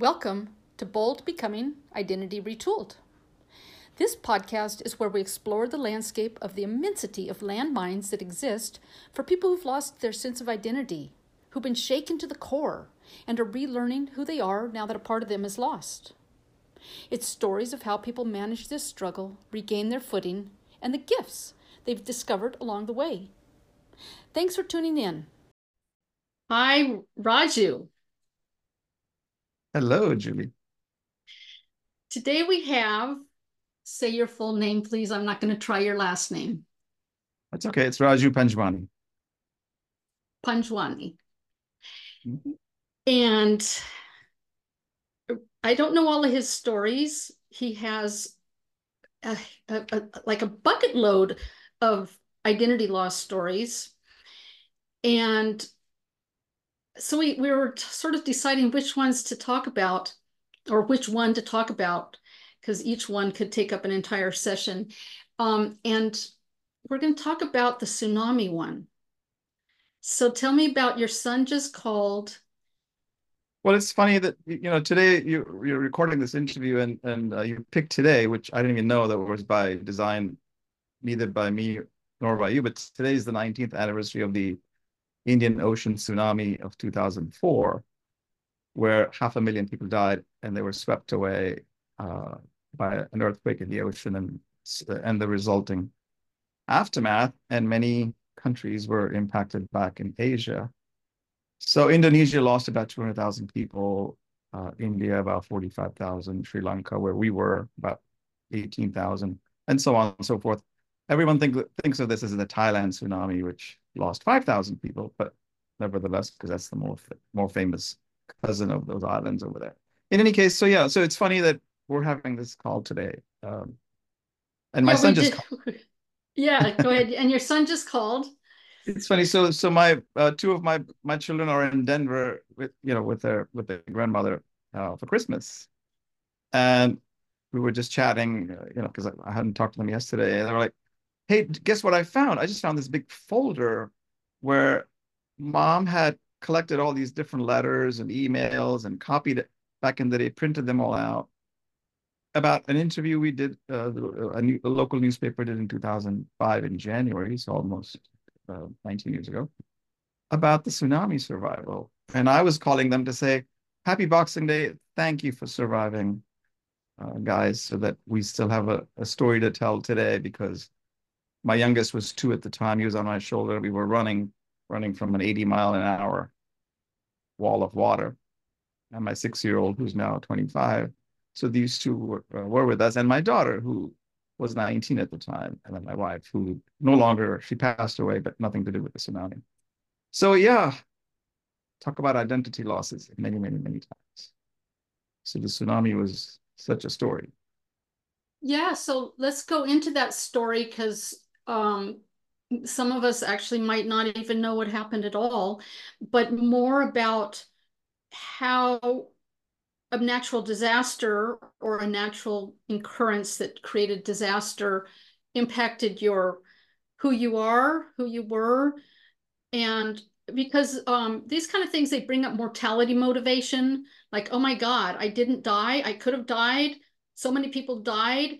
Welcome to Bold Becoming Identity Retooled. This podcast is where we explore the landscape of the immensity of landmines that exist for people who've lost their sense of identity, who've been shaken to the core, and are relearning who they are now that a part of them is lost. It's stories of how people manage this struggle, regain their footing, and the gifts they've discovered along the way. Thanks for tuning in. Hi, Raju. Hello, Julie. Today we have, say your full name, please. I'm not going to try your last name. That's okay. It's Raju Panjwani. Panjwani. Mm-hmm. And I don't know all of his stories. He has a, a, a, like a bucket load of identity loss stories. And so we, we were sort of deciding which ones to talk about or which one to talk about because each one could take up an entire session. Um, and we're going to talk about the tsunami one. So tell me about your son just called. Well, it's funny that you know today you, you're recording this interview and and uh, you picked today, which I didn't even know that was by design, neither by me nor by you. But today is the 19th anniversary of the Indian Ocean tsunami of 2004, where half a million people died and they were swept away uh, by an earthquake in the ocean and, and the resulting aftermath. And many countries were impacted back in Asia. So Indonesia lost about 200,000 people, uh, India about 45,000, Sri Lanka, where we were, about 18,000, and so on and so forth. Everyone think, thinks of this as the Thailand tsunami, which lost 5,000 people, but nevertheless, because that's the more, more famous cousin of those islands over there. In any case, so yeah, so it's funny that we're having this call today. Um, and my yeah, son just Yeah, go ahead. And your son just called. It's funny. So so my uh, two of my my children are in Denver with you know with their with their grandmother uh, for Christmas, and we were just chatting, uh, you know, because I, I hadn't talked to them yesterday, and they were like, hey, guess what I found? I just found this big folder where mom had collected all these different letters and emails and copied it back in the day, printed them all out about an interview we did, uh, a, new, a local newspaper did in 2005 in January, so almost uh, 19 years ago, about the tsunami survival. And I was calling them to say, Happy Boxing Day. Thank you for surviving, uh, guys, so that we still have a, a story to tell today because my youngest was two at the time. He was on my shoulder. We were running, running from an 80 mile an hour wall of water. And my six year old, who's now 25. So these two were, uh, were with us. And my daughter, who was 19 at the time. And then my wife, who no longer, she passed away, but nothing to do with the tsunami. So yeah, talk about identity losses many, many, many times. So the tsunami was such a story. Yeah, so let's go into that story because um, some of us actually might not even know what happened at all, but more about how a natural disaster or a natural occurrence that created disaster impacted your who you are, who you were, and because um, these kind of things they bring up mortality motivation, like oh my God, I didn't die, I could have died. So many people died,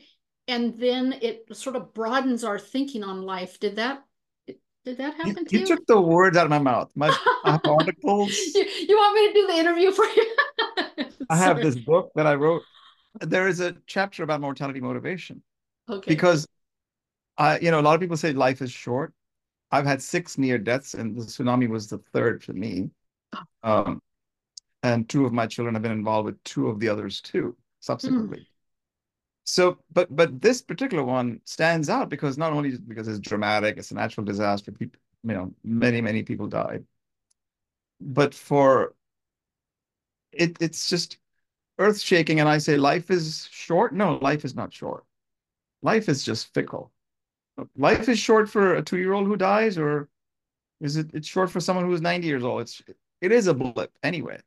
and then it sort of broadens our thinking on life. Did that did that happen you, to you? You took the words out of my mouth. My articles. You, you, want me to do the interview for you? I have this book that I wrote. There is a chapter about mortality motivation. Okay. Because I, you know, a lot of people say life is short. I've had six near deaths, and the tsunami was the third for me. Oh. Um, and two of my children have been involved with two of the others too, subsequently. Mm. So, but but this particular one stands out because not only because it's dramatic, it's a natural disaster. People, you know, many many people died, but for it, it's just earth shaking. And I say, life is short. No, life is not short. Life is just fickle. Life is short for a two year old who dies, or is it? It's short for someone who is ninety years old. It's it is a blip anyway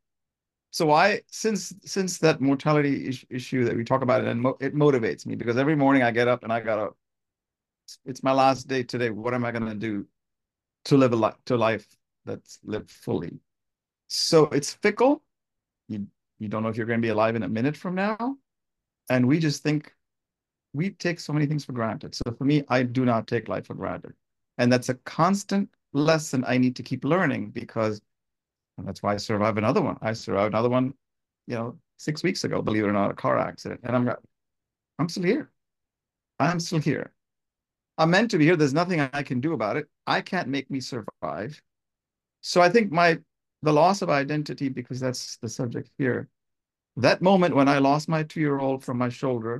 so I since since that mortality is, issue that we talk about it and it motivates me because every morning I get up and I gotta it's my last day today. What am I gonna do to live a life to life that's lived fully? So it's fickle. You You don't know if you're to be alive in a minute from now. And we just think we take so many things for granted. So for me, I do not take life for granted. And that's a constant lesson I need to keep learning because that's why I survived another one. I survived another one, you know, six weeks ago, believe it or not, a car accident. And I'm I'm still here. I'm still here. I'm meant to be here. There's nothing I can do about it. I can't make me survive. So I think my the loss of identity, because that's the subject here, that moment when I lost my two-year-old from my shoulder,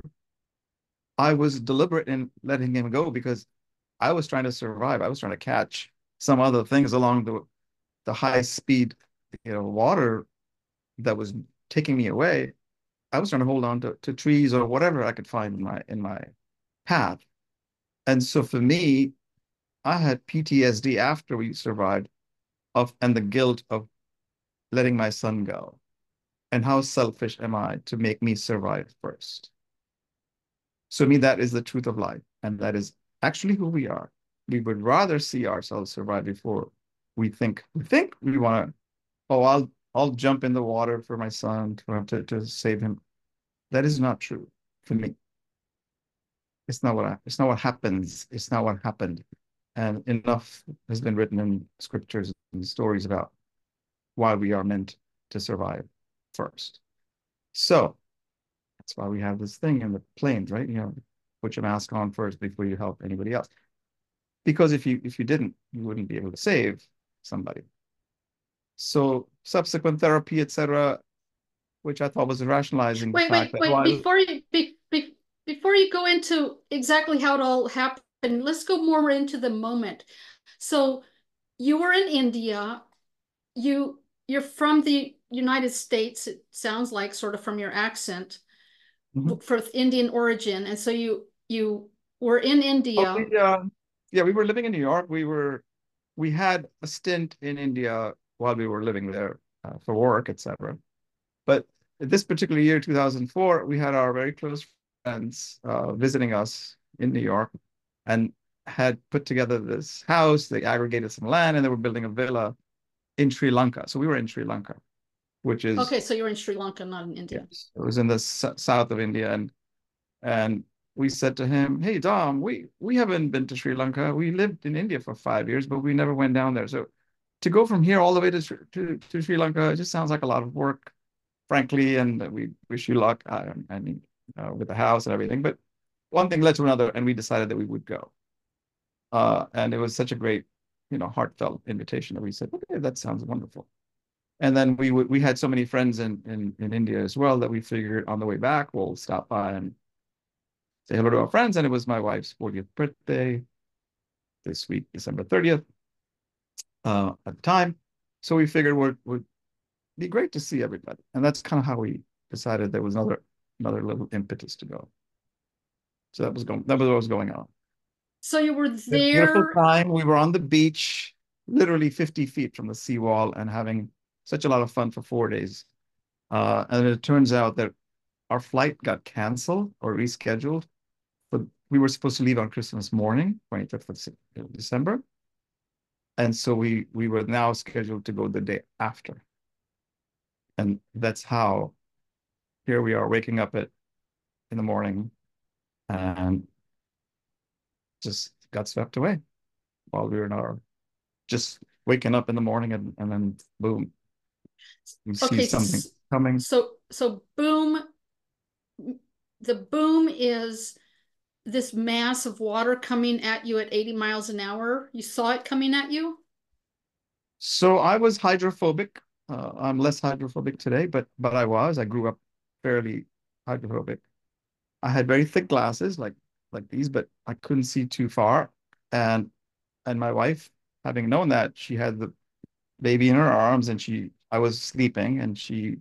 I was deliberate in letting him go because I was trying to survive. I was trying to catch some other things along the the high speed, you know, water that was taking me away. I was trying to hold on to, to trees or whatever I could find in my in my path. And so for me, I had PTSD after we survived of and the guilt of letting my son go. And how selfish am I to make me survive first? So me, that is the truth of life. And that is actually who we are. We would rather see ourselves survive before we think we think we want to, oh, I'll I'll jump in the water for my son to, to, save him. That is not true for me. It's not what I, it's not what happens. It's not what happened. And enough has been written in scriptures and stories about why we are meant to survive first. So that's why we have this thing in the planes, right? You know, put your mask on first before you help anybody else. Because if you if you didn't, you wouldn't be able to save somebody. So subsequent therapy, etc., which I thought was rationalizing. Wait, wait, wait! While... Before you be, be, before you go into exactly how it all happened, let's go more into the moment. So you were in India. You you're from the United States. It sounds like sort of from your accent mm-hmm. for Indian origin, and so you you were in India. Oh, we, uh, yeah, we were living in New York. We were we had a stint in India while we were living there uh, for work, etc. But this particular year, 2004, we had our very close friends uh, visiting us in New York and had put together this house. They aggregated some land and they were building a villa in Sri Lanka. So we were in Sri Lanka, which is okay. So you're in Sri Lanka, not in India. Yes, it was in the south of India, and and we said to him, "Hey, Dom, we we haven't been to Sri Lanka. We lived in India for five years, but we never went down there. So to go from here all the way to to, to Sri Lanka it just sounds like a lot of work, frankly. And we wish you luck. I, I mean, uh, with the house and everything. But one thing led to another, and we decided that we would go. Uh, and it was such a great, you know, heartfelt invitation that we said, "Okay, that sounds wonderful." And then we we had so many friends in in in India as well that we figured on the way back we'll stop by and say hello to our friends. And it was my wife's 40th birthday this week, December 30th, uh, at the time. So we figured would would be great to see everybody. And that's kind of how we decided there was another another little impetus to go. So that was going that was what was going on. So you were there. time. We were on the beach, literally 50 feet from the seawall and having such a lot of fun for four days. Uh, and it turns out that our flight got canceled or rescheduled we were supposed to leave on Christmas morning, 25th of December. And so we we were now scheduled to go the day after. And that's how here we are waking up at in the morning and just got swept away while we were in our just waking up in the morning and, and then boom. We okay, see something coming. So so boom the boom is this mass of water coming at you at 80 miles an hour? You saw it coming at you? So I was hydrophobic. Uh, I'm less hydrophobic today, but but I was. I grew up fairly hydrophobic. I had very thick glasses like like these, but I couldn't see too far. And and my wife, having known that, she had the baby in her arms, and she I was sleeping, and she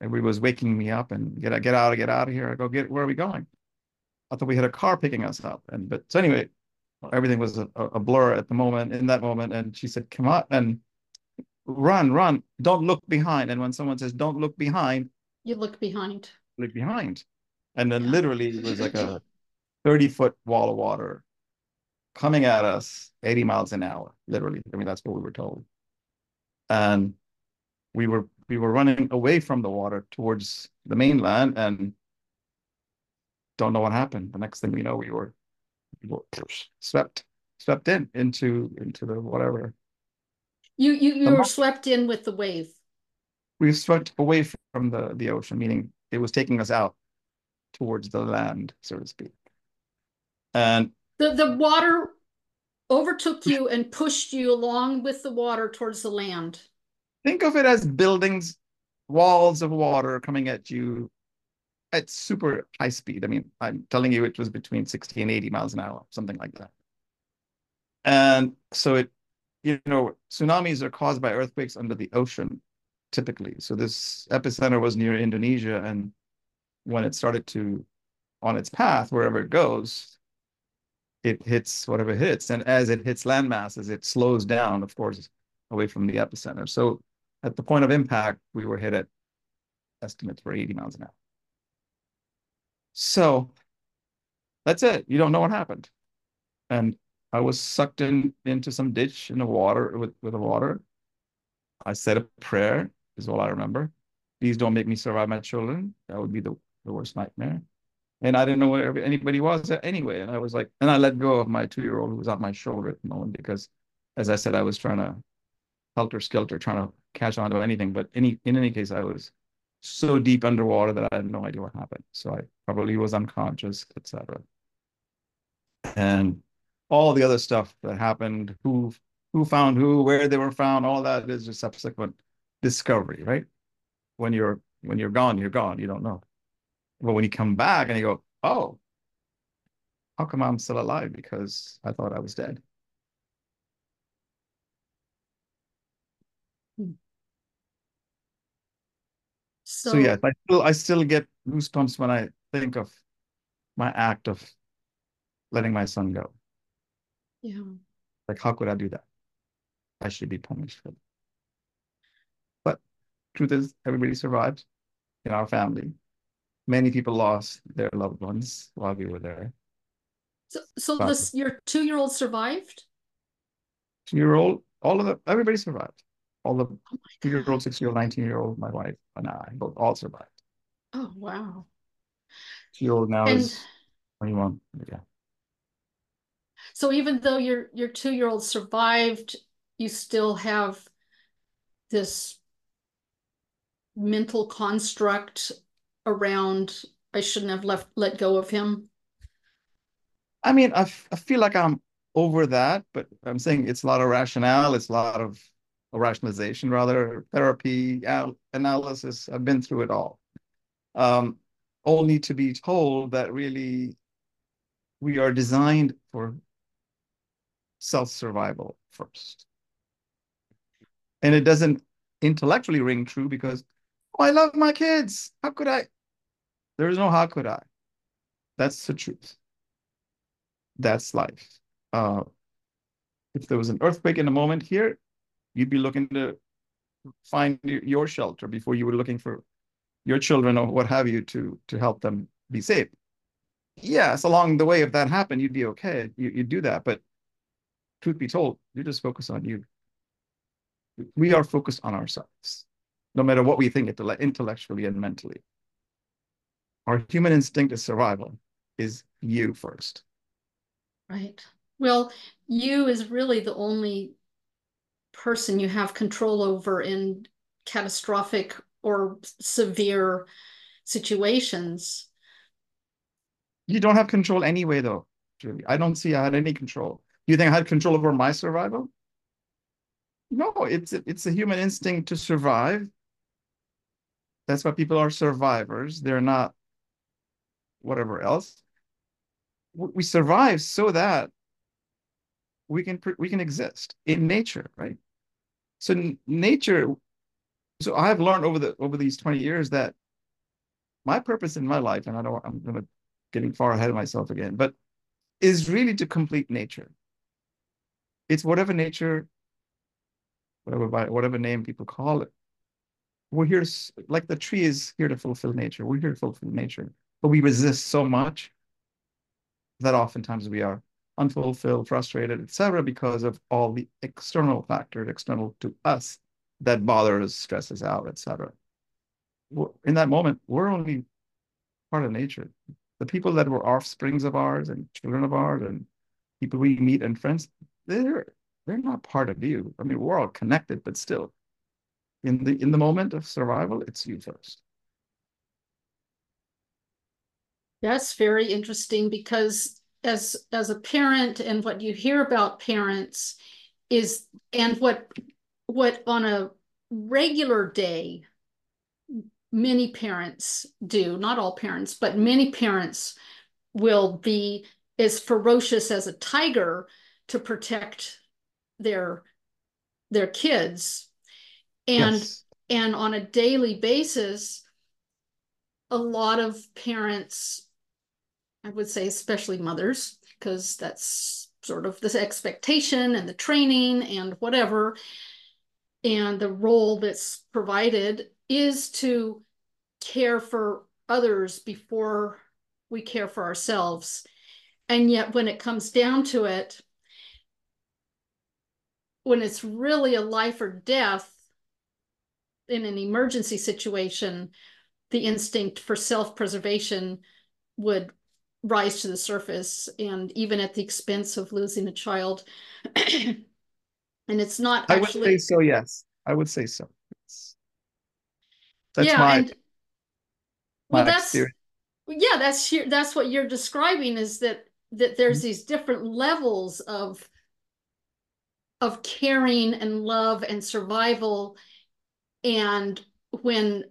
everybody was waking me up and get get out, get out of here. I go get where are we going? I thought we had a car picking us up. And but so anyway, everything was a, a blur at the moment, in that moment. And she said, come on and run, run. Don't look behind. And when someone says, don't look behind, you look behind. Look behind. And then yeah. literally it was like a 30 foot wall of water coming at us 80 miles an hour, literally. I mean, that's what we were told. And we were we were running away from the water towards the mainland and don't know what happened. The next thing we know, we were, we were swept swept in into into the whatever. You you you were swept in with the wave. We swept away from the the ocean, meaning it was taking us out towards the land, so to speak. And the the water overtook you and pushed you along with the water towards the land. Think of it as buildings, walls of water coming at you at super high speed. I mean, I'm telling you, it was between 60 and 80 miles an hour, something like that. And so it, you know, tsunamis are caused by earthquakes under the ocean, typically. So this epicenter was near Indonesia, and when it started to, on its path, wherever it goes, it hits whatever it hits. And as it hits land masses, it slows down, of course, away from the epicenter. So at the point of impact, we were hit at estimates for 80 miles an hour. So that's it. You don't know what happened. And I was sucked in into some ditch in the water with, with the water. I said a prayer, is all I remember. Please don't make me survive my children. That would be the, the worst nightmare. And I didn't know where anybody was anyway. And I was like, and I let go of my two-year-old who was on my shoulder at the moment because, as I said, I was trying to helter skelter, trying to catch on to anything. But any in any case, I was so deep underwater that I had no idea what happened. So I probably was unconscious, etc. And all the other stuff that happened, who who found who, where they were found, all that is just subsequent discovery, right? When you're when you're gone, you're gone. You don't know. But when you come back and you go, oh, how come I'm still alive? Because I thought I was dead. Hmm. So, so yes, I still I still get goosebumps when I think of my act of letting my son go. Yeah. Like, how could I do that? I should be punished for that. But truth is, everybody survived in our family. Many people lost their loved ones while we were there. So, so this your two-year-old survived. Two-year-old, all of the everybody survived. All the oh two-year-old, six-year-old, nineteen-year-old, my wife and I both all survived. Oh wow! Two-year-old now and, is twenty-one. Yeah. So even though your your two-year-old survived, you still have this mental construct around I shouldn't have left let go of him. I mean, I, I feel like I'm over that, but I'm saying it's a lot of rationale, it's a lot of rationalization, rather therapy, analysis. I've been through it all. Um, only to be told that really we are designed for self-survival first. And it doesn't intellectually ring true because, oh, I love my kids. How could I? There is no how could I. That's the truth. That's life. Uh, if there was an earthquake in a moment here, you'd be looking to find your shelter before you were looking for your children or what have you to to help them be safe. Yes, along the way, if that happened, you'd be okay. You, would do that. But truth be told, you just focus on you. We are focused on ourselves, no matter what we think intellectually and mentally. Our human instinct is survival, is you first. Right. Well, you is really the only person you have control over in catastrophic or severe situations. You don't have control anyway, though, Julie. I don't see I had any control. You think I had control over my survival? No, it's it's a human instinct to survive. That's why people are survivors. They're not whatever else. We survive so that we can we can exist in nature, right? So nature. So I've learned over the over these twenty years that my purpose in my life, and I don't I'm getting far ahead of myself again, but is really to complete nature it's whatever nature, whatever by whatever name people call it. We're here, like the tree is here to fulfill nature. We're here to fulfill nature, but we resist so much that oftentimes we are unfulfilled, frustrated, etc., because of all the external factors external to us that bothers, stresses out, etc. In that moment, we're only part of nature. The people that were offsprings of ours and children of ours and people we meet and friends, they're they're not part of you. I mean, we're all connected, but still, in the in the moment of survival, it's you first. That's very interesting because as as a parent and what you hear about parents is and what what on a regular day many parents do, not all parents, but many parents will be as ferocious as a tiger to protect their their kids and yes. and on a daily basis a lot of parents i would say especially mothers because that's sort of the expectation and the training and whatever. And the role that's provided is to care for others before we care for ourselves. And yet when it comes down to it when it's really a life or death in an emergency situation, the instinct for self-preservation would rise to the surface and even at the expense of losing a child. and it's not I actually... would say so, yes. I would say so. That's yeah, my, and, well, that's, experience. Yeah, that's that's what you're describing is that that there's mm-hmm. these different levels of of caring and love and survival and when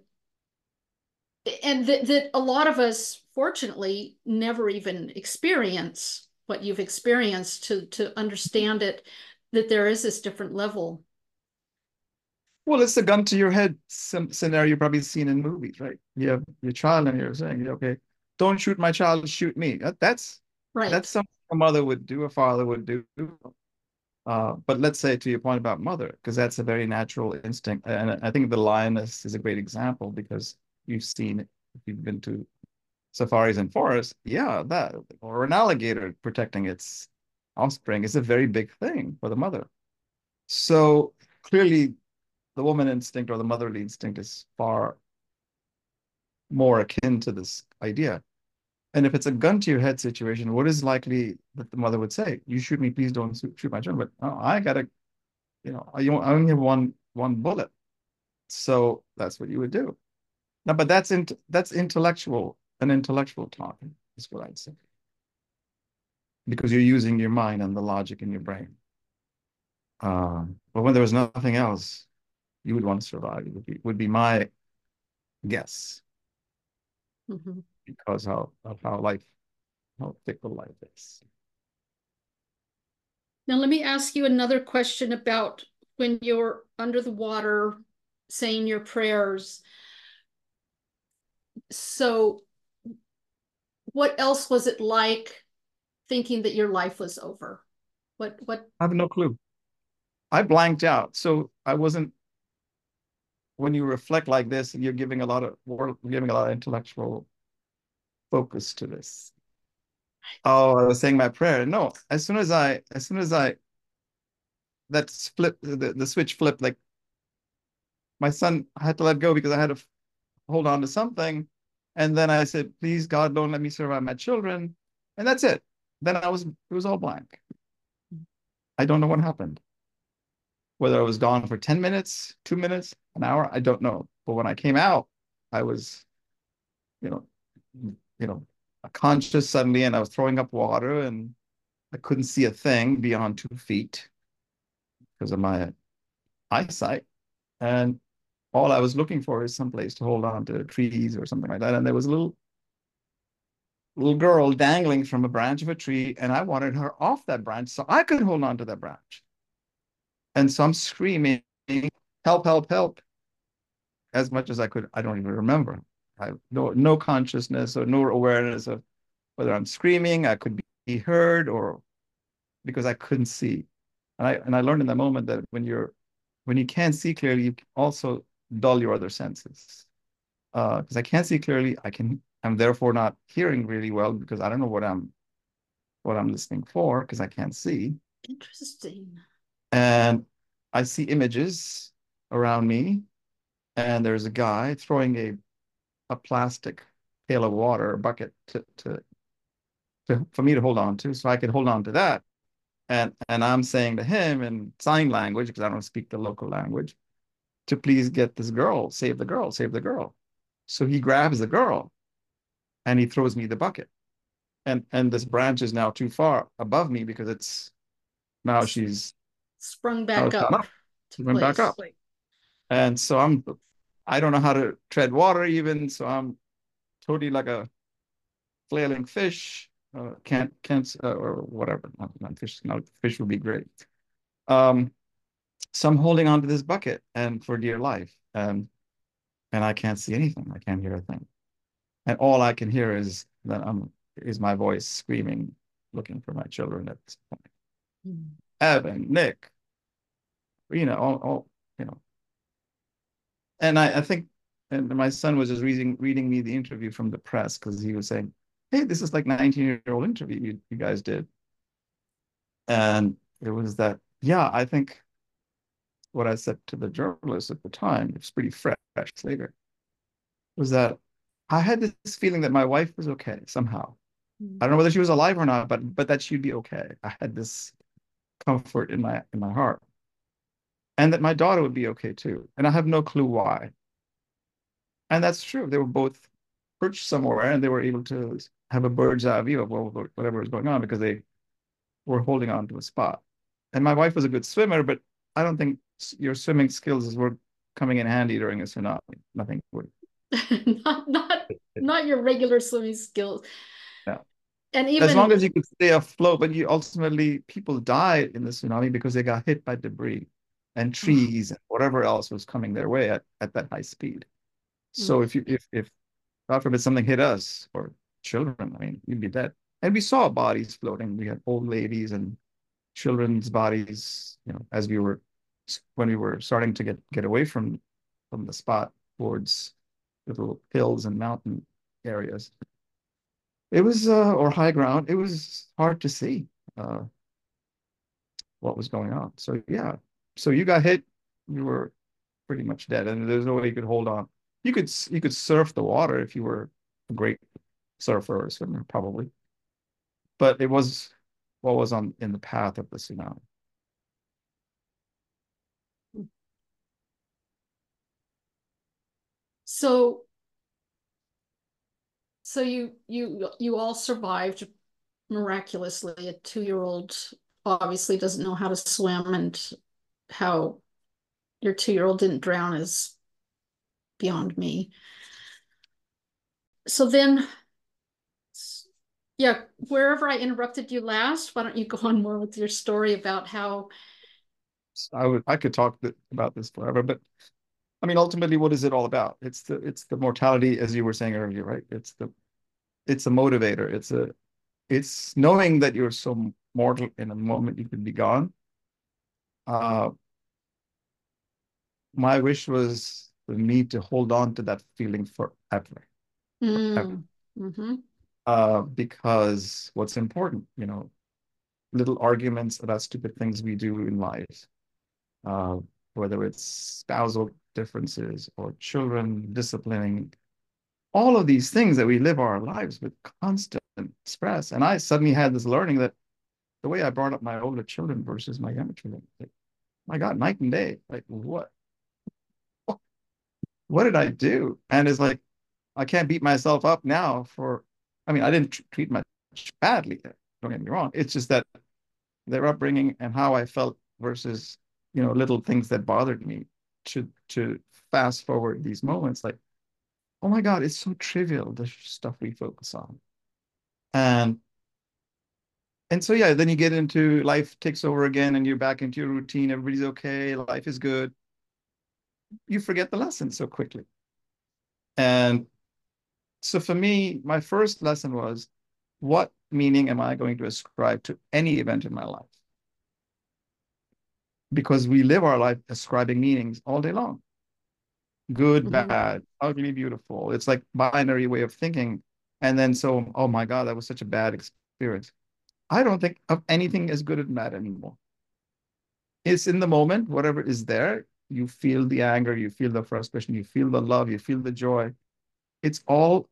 and that, that a lot of us fortunately never even experience what you've experienced to to understand it that there is this different level. Well it's the gun to your head scenario you've probably seen in movies right? You have your child and you're saying okay don't shoot my child shoot me. That's right. that's something a mother would do a father would do. Uh, but let's say to your point about mother, because that's a very natural instinct. And I think the lioness is a great example because you've seen if you've been to safaris and forests. Yeah, that or an alligator protecting its offspring is a very big thing for the mother. So clearly the woman instinct or the motherly instinct is far more akin to this idea. And if it's a gun to your head situation, what is likely that the mother would say? You shoot me, please don't shoot my children. But oh, I gotta, you know, I only have one one bullet, so that's what you would do. Now, but that's in, that's intellectual, an intellectual talk is what I'd say, because you're using your mind and the logic in your brain. Um, but when there was nothing else, you would want to survive. It would be, would be my guess. Mm -hmm because how of how life, how fickle life is. Now, let me ask you another question about when you're under the water saying your prayers. So, what else was it like thinking that your life was over? What, what? I have no clue. I blanked out. So, I wasn't, when you reflect like this, you're giving a lot of, giving a lot of intellectual focus to this. Oh, I was saying my prayer. No, as soon as I, as soon as I, that flip, the, the switch flipped, like my son I had to let go because I had to hold on to something. And then I said, please, God, don't let me survive my children. And that's it. Then I was, it was all blank. I don't know what happened. Whether I was gone for 10 minutes, two minutes, an hour, I don't know. But when I came out, I was, you know, you know, conscious suddenly and I was throwing up water and I couldn't see a thing beyond two feet because of my eyesight. And all I was looking for is some place to hold on to trees or something like that. And there was a little little girl dangling from a branch of a tree, and I wanted her off that branch so I could hold on to that branch. And so I'm screaming, help, help, help, as much as I could. I don't even remember. I no, no consciousness or no awareness of whether I'm screaming, I could be heard or because I couldn't see. And I, and I learned in that moment that when you're, when you can't see clearly, you also dull your other senses. Because uh, I can't see clearly, I can, I'm therefore not hearing really well because I don't know what I'm, what I'm listening for because I can't see. Interesting. And I see images around me, and there's a guy throwing a a plastic pail of water, a bucket to to, to for me to hold on to, so I could hold on to that. And and I'm saying to him in sign language because I don't speak the local language, to please get this girl, save the girl, save the girl. So he grabs the girl, and he throws me the bucket. And and this branch is now too far above me because it's now she's sprung back up, up. Sprung back up. And so I'm I don't know how to tread water even, so I'm totally like a flailing fish. Uh, can't can't uh, or whatever. Not, not fish. Not fish would be great. Um, so I'm holding on to this bucket and for dear life, and and I can't see anything. I can't hear a thing, and all I can hear is that I'm is my voice screaming, looking for my children at this point. Mm. Evan, Nick, you know, all, all you know, and I, I think and my son was just reading reading me the interview from the press because he was saying, "Hey, this is like 19 year old interview you, you guys did," and it was that yeah, I think what I said to the journalist at the time, it was pretty fresh later, was that I had this feeling that my wife was okay somehow. Mm-hmm. I don't know whether she was alive or not, but but that she'd be okay. I had this comfort in my in my heart and that my daughter would be okay too. And I have no clue why. And that's true. They were both perched somewhere and they were able to have a bird's eye view of whatever was going on because they were holding on to a spot. And my wife was a good swimmer, but I don't think your swimming skills were coming in handy during a tsunami. Nothing would. not not not your regular swimming skills. Yeah. And even as long as you could stay afloat, but you ultimately people died in the tsunami because they got hit by debris and trees and whatever else was coming their way at, at that high speed. So mm. if you if if God forbid something hit us or children, I mean, you'd be dead. And we saw bodies floating. We had old ladies and children's bodies, you know, as we were when we were starting to get get away from from the spot towards little hills and mountain areas. It was uh, or high ground. It was hard to see uh, what was going on. So yeah, so you got hit, you were pretty much dead, and there's no way you could hold on. You could you could surf the water if you were a great surfer or swimmer, probably. But it was what was on in the path of the tsunami. So so you you you all survived miraculously. A two-year-old obviously doesn't know how to swim and how your two-year-old didn't drown is beyond me. So then, yeah, wherever I interrupted you last, why don't you go on more with your story about how I would I could talk th about this forever, but I mean, ultimately, what is it all about? It's the it's the mortality, as you were saying earlier, right? It's the it's a motivator. It's a it's knowing that you're so mortal in a moment you could be gone. Uh, my wish was for me to hold on to that feeling forever. Mm. forever. Mm-hmm. Uh, because what's important, you know, little arguments about stupid things we do in life, uh, whether it's spousal differences or children disciplining, all of these things that we live our lives with constant stress. And I suddenly had this learning that the way I brought up my older children versus my younger children, like, my God, night and day. Like what? What did I do? And it's like, I can't beat myself up now for, I mean, I didn't treat much badly. Don't get me wrong. It's just that their upbringing and how I felt versus, you know, little things that bothered me to to fast forward these moments like oh my god it's so trivial the stuff we focus on. And and so yeah then you get into life takes over again and you're back into your routine everybody's okay life is good. You forget the lesson so quickly. And so for me my first lesson was what meaning am i going to ascribe to any event in my life because we live our life ascribing meanings all day long good mm-hmm. bad ugly beautiful it's like binary way of thinking and then so oh my god that was such a bad experience i don't think of anything as good and bad anymore it's in the moment whatever is there you feel the anger, you feel the frustration, you feel the love, you feel the joy. It's all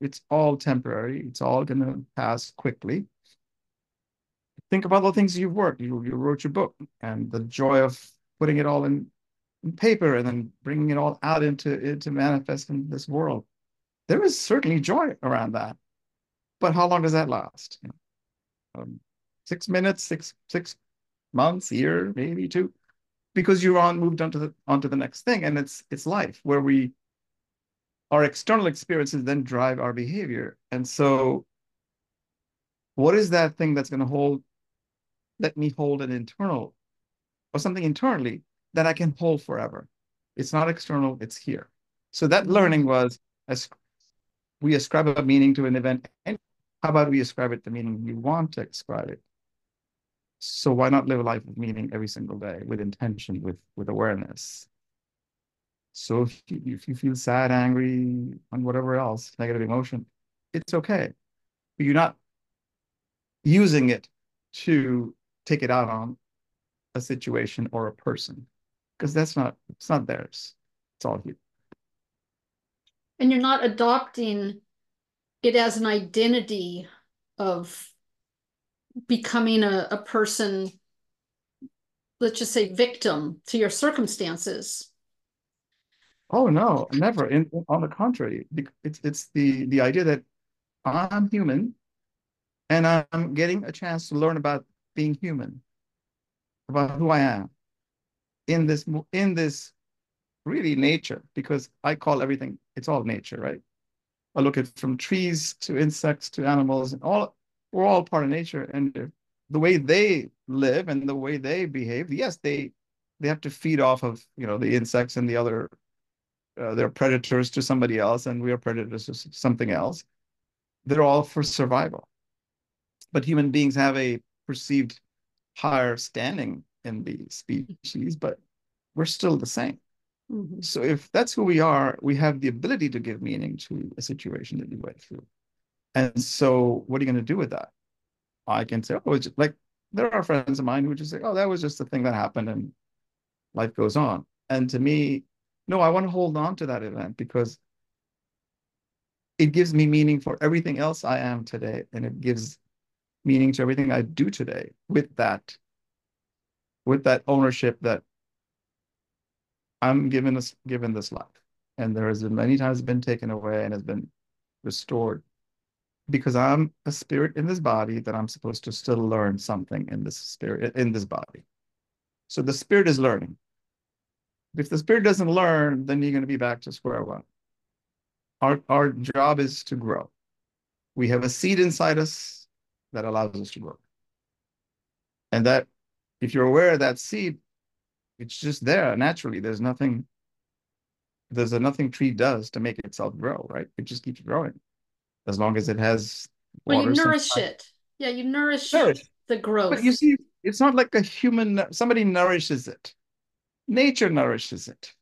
it's all temporary. It's all going to pass quickly. Think about the things you've worked. You, you wrote your book and the joy of putting it all in, in paper and then bringing it all out into, into manifest in this world. There is certainly joy around that. But how long does that last? You know, um, six minutes, six, six months, year, maybe two, because you're on moved on to the onto the next thing. And it's it's life where we our external experiences then drive our behavior. And so what is that thing that's going to hold, let me hold an internal or something internally that I can hold forever? It's not external, it's here. So that mm-hmm. learning was as we ascribe a meaning to an event. And how about we ascribe it the meaning you want to ascribe it? So why not live a life of meaning every single day with intention, with with awareness? So if you, if you feel sad, angry, and whatever else, negative emotion, it's okay. But you're not using it to take it out on a situation or a person because that's not it's not theirs. It's all you. And you're not adopting it as an identity of becoming a, a person, let's just say victim to your circumstances Oh no, never. In, on the contrary, it's it's the the idea that I'm human, and I'm getting a chance to learn about being human, about who I am, in this in this really nature, because I call everything it's all nature, right? I look at from trees to insects to animals, and all we're all part of nature, and the way they live and the way they behave, yes, they they have to feed off of you know the insects and the other uh, they're predators to somebody else and we are predators to something else. They're all for survival. But human beings have a perceived higher standing in the species, but we're still the same. Mm-hmm. So if that's who we are, we have the ability to give meaning to a situation that you went through. And so what are you going to do with that? I can say, oh, like there are friends of mine who just say, oh, that was just a thing that happened and life goes on. And to me, no, I want to hold on to that event because it gives me meaning for everything else I am today. And it gives meaning to everything I do today with that, with that ownership that I'm given this given this life. And there has been many times been taken away and has been restored because I'm a spirit in this body that I'm supposed to still learn something in this spirit in this body. So the spirit is learning. If the spirit doesn't learn, then you're going to be back to square one. Our, our job is to grow. We have a seed inside us that allows us to grow. And that, if you're aware of that seed, it's just there naturally. There's nothing, there's a nothing tree does to make itself grow, right? It just keeps growing as long as it has Well, you nourish it. Yeah, you nourish, nourish the growth. But you see, it's not like a human, somebody nourishes it nature nourishes it.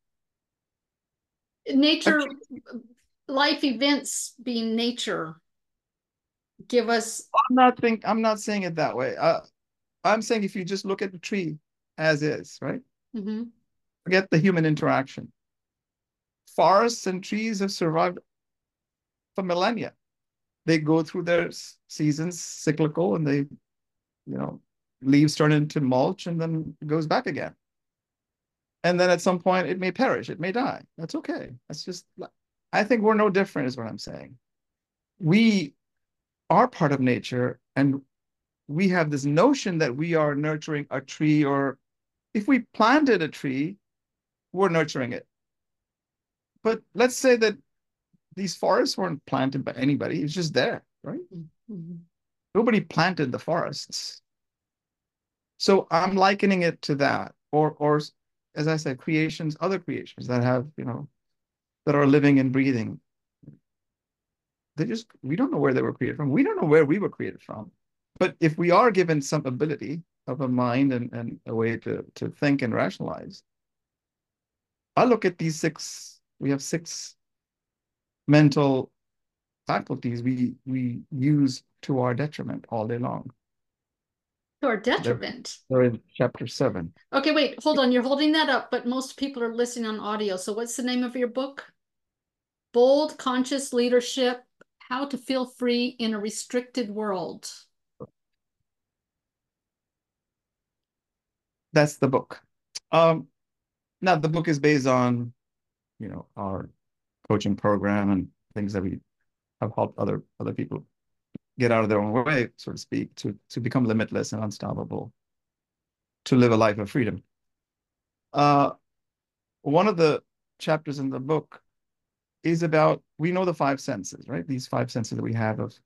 Nature, life events being nature give us. I'm not think I'm not saying it that way. Uh, I'm saying if you just look at the tree as is, right? Mm-hmm. Forget the human interaction. Forests and trees have survived for millennia. They go through their seasons cyclical and they, you know, leaves turn into mulch and then goes back again and then at some point it may perish it may die that's okay that's just i think we're no different is what i'm saying we are part of nature and we have this notion that we are nurturing a tree or if we planted a tree we're nurturing it but let's say that these forests weren't planted by anybody it's just there right mm-hmm. nobody planted the forests so i'm likening it to that or or as I said, creations, other creations that have, you know, that are living and breathing. They just, we don't know where they were created from. We don't know where we were created from. But if we are given some ability of a mind and, and a way to, to think and rationalize, I look at these six, we have six mental faculties we we use to our detriment all day long. To our detriment. They're, they're in chapter seven. Okay, wait, hold on. You're holding that up, but most people are listening on audio. So what's the name of your book? Bold Conscious Leadership, How to Feel Free in a Restricted World. That's the book. Um, now the book is based on, you know, our coaching program and things that we have helped other other people get out of their own way, so to speak, to to become limitless and unstoppable, to live a life of freedom. Uh, one of the chapters in the book is about we know the five senses, right? These five senses that we have of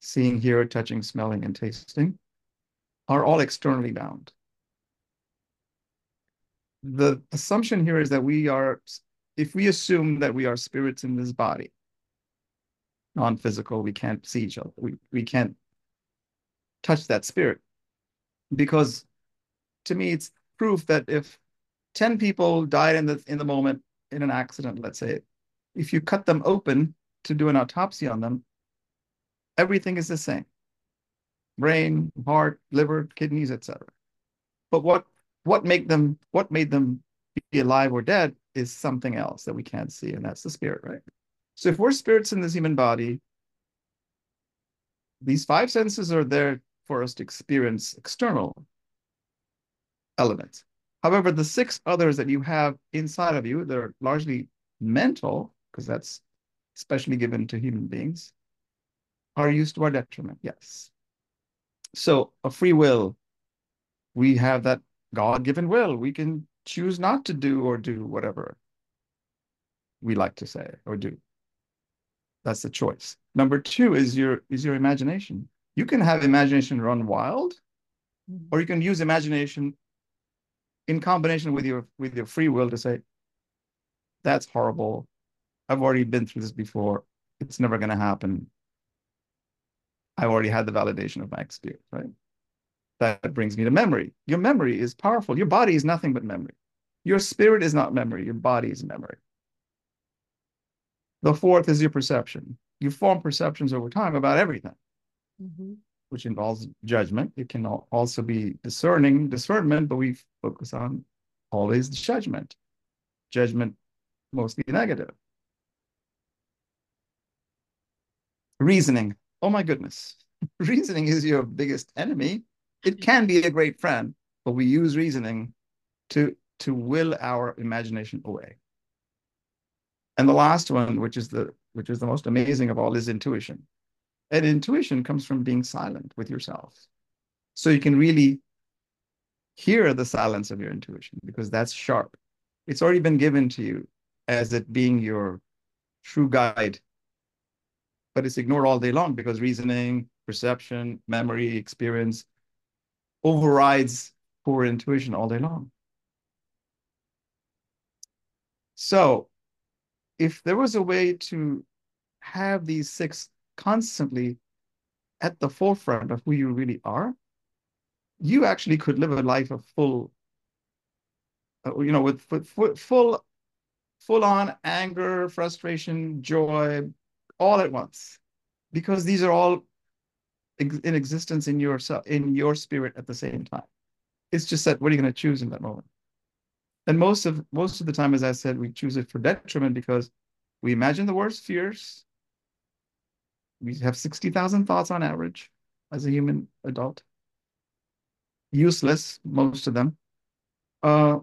seeing, hearing, touching, smelling, and tasting are all externally bound. The assumption here is that we are, if we assume that we are spirits in this body, non-physical, we can't see each other. We, we can't touch that spirit. Because to me, it's proof that if 10 people died in the in the moment in an accident, let's say, if you cut them open to do an autopsy on them, everything is the same. Brain, heart, liver, kidneys, etc. But what what make them what made them be alive or dead is something else that we can't see, and that's the spirit, right? So if we're spirits in this human body, these five senses are there for us to experience external elements. However, the six others that you have inside of you, they're largely mental, because that's especially given to human beings, are used to our detriment, yes. So a free will, we have that God-given will. We can choose not to do or do whatever we like to say or do. That's the choice. Number two is your is your imagination. You can have imagination run wild, mm-hmm. or you can use imagination in combination with your with your free will to say, that's horrible. I've already been through this before. It's never going to happen. I already had the validation of my experience, right? That brings me to memory. Your memory is powerful. Your body is nothing but memory. Your spirit is not memory. Your body is memory. The fourth is your perception. You form perceptions over time about everything, mm-hmm. which involves judgment. It can also be discerning, discernment, but we focus on always the judgment. Judgment mostly negative. Reasoning. Oh my goodness. Reasoning is your biggest enemy. It can be a great friend, but we use reasoning to to will our imagination away. And the last one, which is the which is the most amazing of all, is intuition. And intuition comes from being silent with yourself. So you can really hear the silence of your intuition because that's sharp. It's already been given to you as it being your true guide. But it's ignored all day long because reasoning, perception, memory, experience overrides poor intuition all day long. So if there was a way to have these six constantly at the forefront of who you really are, you actually could live a life of full, uh, you know, with, with full, full on anger, frustration, joy, all at once, because these are all in existence in yourself, in your spirit at the same time. It's just that what are you going to choose in that moment? And most of most of the time, as I said, we choose it for detriment because we imagine the worst fears. We have 60,000 thoughts on average as a human adult. Useless, most of them. Uh,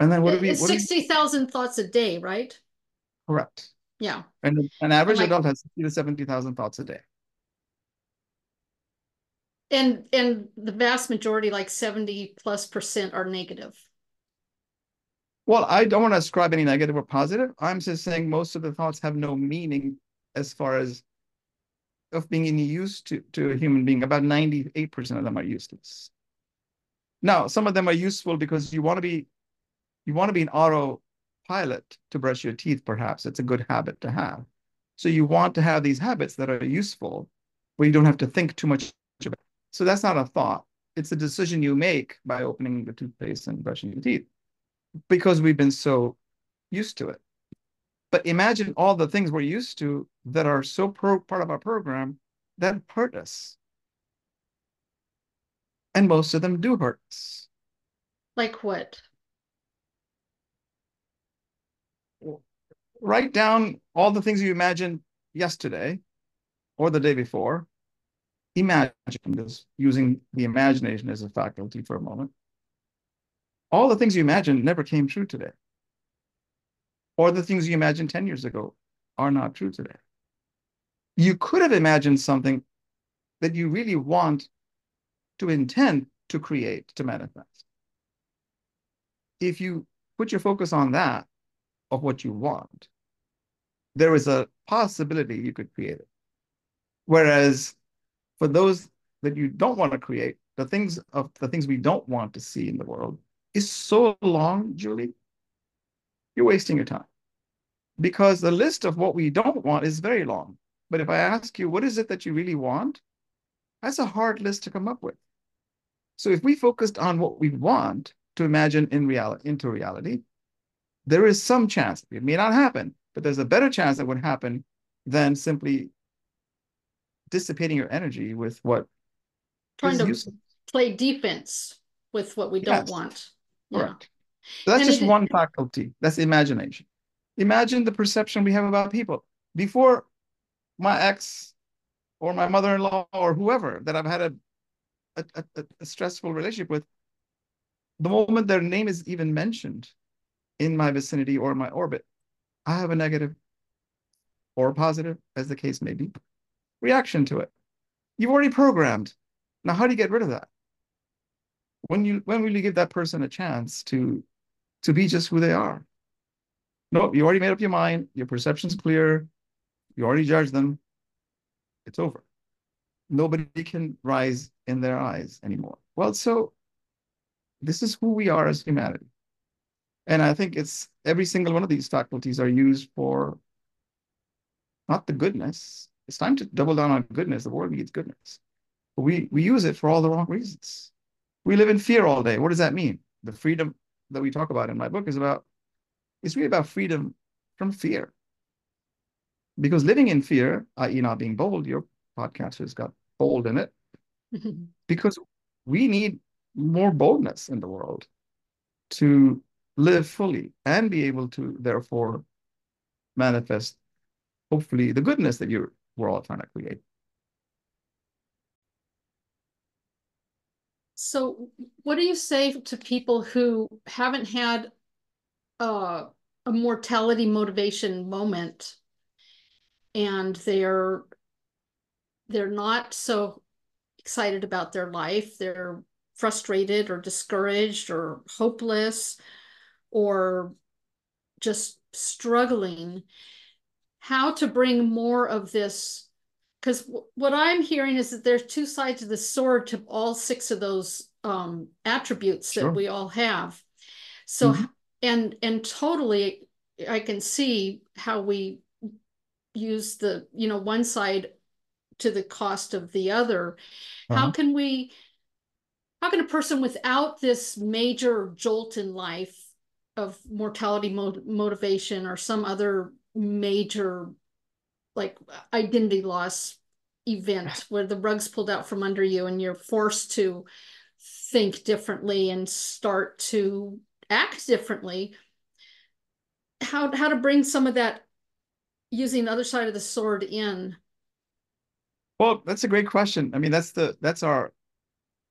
and then what do we? It's 60,000 thoughts a day, right? Correct. Yeah. And an average like, adult has 60 to 70,000 thoughts a day. And and the vast majority, like 70 plus percent, are negative. Well, I don't want to ascribe any negative or positive. I'm just saying most of the thoughts have no meaning as far as of being any use to, to a human being. About 98% of them are useless. Now, some of them are useful because you want to be you want to be an autopilot to brush your teeth, perhaps. It's a good habit to have. So you want to have these habits that are useful where you don't have to think too much about it. So that's not a thought. It's a decision you make by opening the toothpaste and brushing your teeth because we've been so used to it. But imagine all the things we're used to that are so part of our program that hurt us. And most of them do hurt us. Like what? Write down all the things you imagined yesterday or the day before. Imagine this using the imagination as a faculty for a moment. All the things you imagined never came true today. Or the things you imagined 10 years ago are not true today. You could have imagined something that you really want to intend to create, to manifest. If you put your focus on that, of what you want, there is a possibility you could create it. Whereas for those that you don't want to create, the things of the things we don't want to see in the world is so long, Julie, you're wasting your time. Because the list of what we don't want is very long. But if I ask you, what is it that you really want? That's a hard list to come up with. So if we focused on what we want to imagine in reality into reality, there is some chance it may not happen, but there's a better chance that would happen than simply dissipating your energy with what trying to useless. play defense with what we yes. don't want. Yeah. Correct. So that's and just it, one faculty. That's imagination. Imagine the perception we have about people. Before my ex or my mother-in-law or whoever that I've had a, a, a, a stressful relationship with, the moment their name is even mentioned in my vicinity or my orbit, I have a negative or positive, as the case may be, reaction to it. You've already programmed. Now, how do you get rid of that? When you when will you give that person a chance to to be just who they are? No, you already made up your mind. Your perception's clear. You already judged them. It's over. Nobody can rise in their eyes anymore. Well, so this is who we are as humanity. And I think it's every single one of these faculties are used for not the goodness. It's time to double down on goodness. The world needs goodness. But we, we use it for all the wrong reasons. We live in fear all day. What does that mean? The freedom that we talk about in my book is about, it's really about freedom from fear. Because living in fear, i.e., not being bold, your podcast has got bold in it, because we need more boldness in the world to live fully and be able to therefore manifest hopefully the goodness that you're we're all trying to create. So what do you say to people who haven't had uh, a mortality motivation moment and they're they're not so excited about their life they're frustrated or discouraged or hopeless or just struggling, how to bring more of this. Because what I'm hearing is that there's two sides of the sword to all six of those um, attributes sure. that we all have. So, mm-hmm. and and totally, I can see how we use the you know one side to the cost of the other. Uh-huh. How can we? How can a person without this major jolt in life of mortality mo- motivation or some other major like identity loss event where the rug's pulled out from under you and you're forced to think differently and start to act differently. How how to bring some of that using the other side of the sword in? Well that's a great question. I mean that's the that's our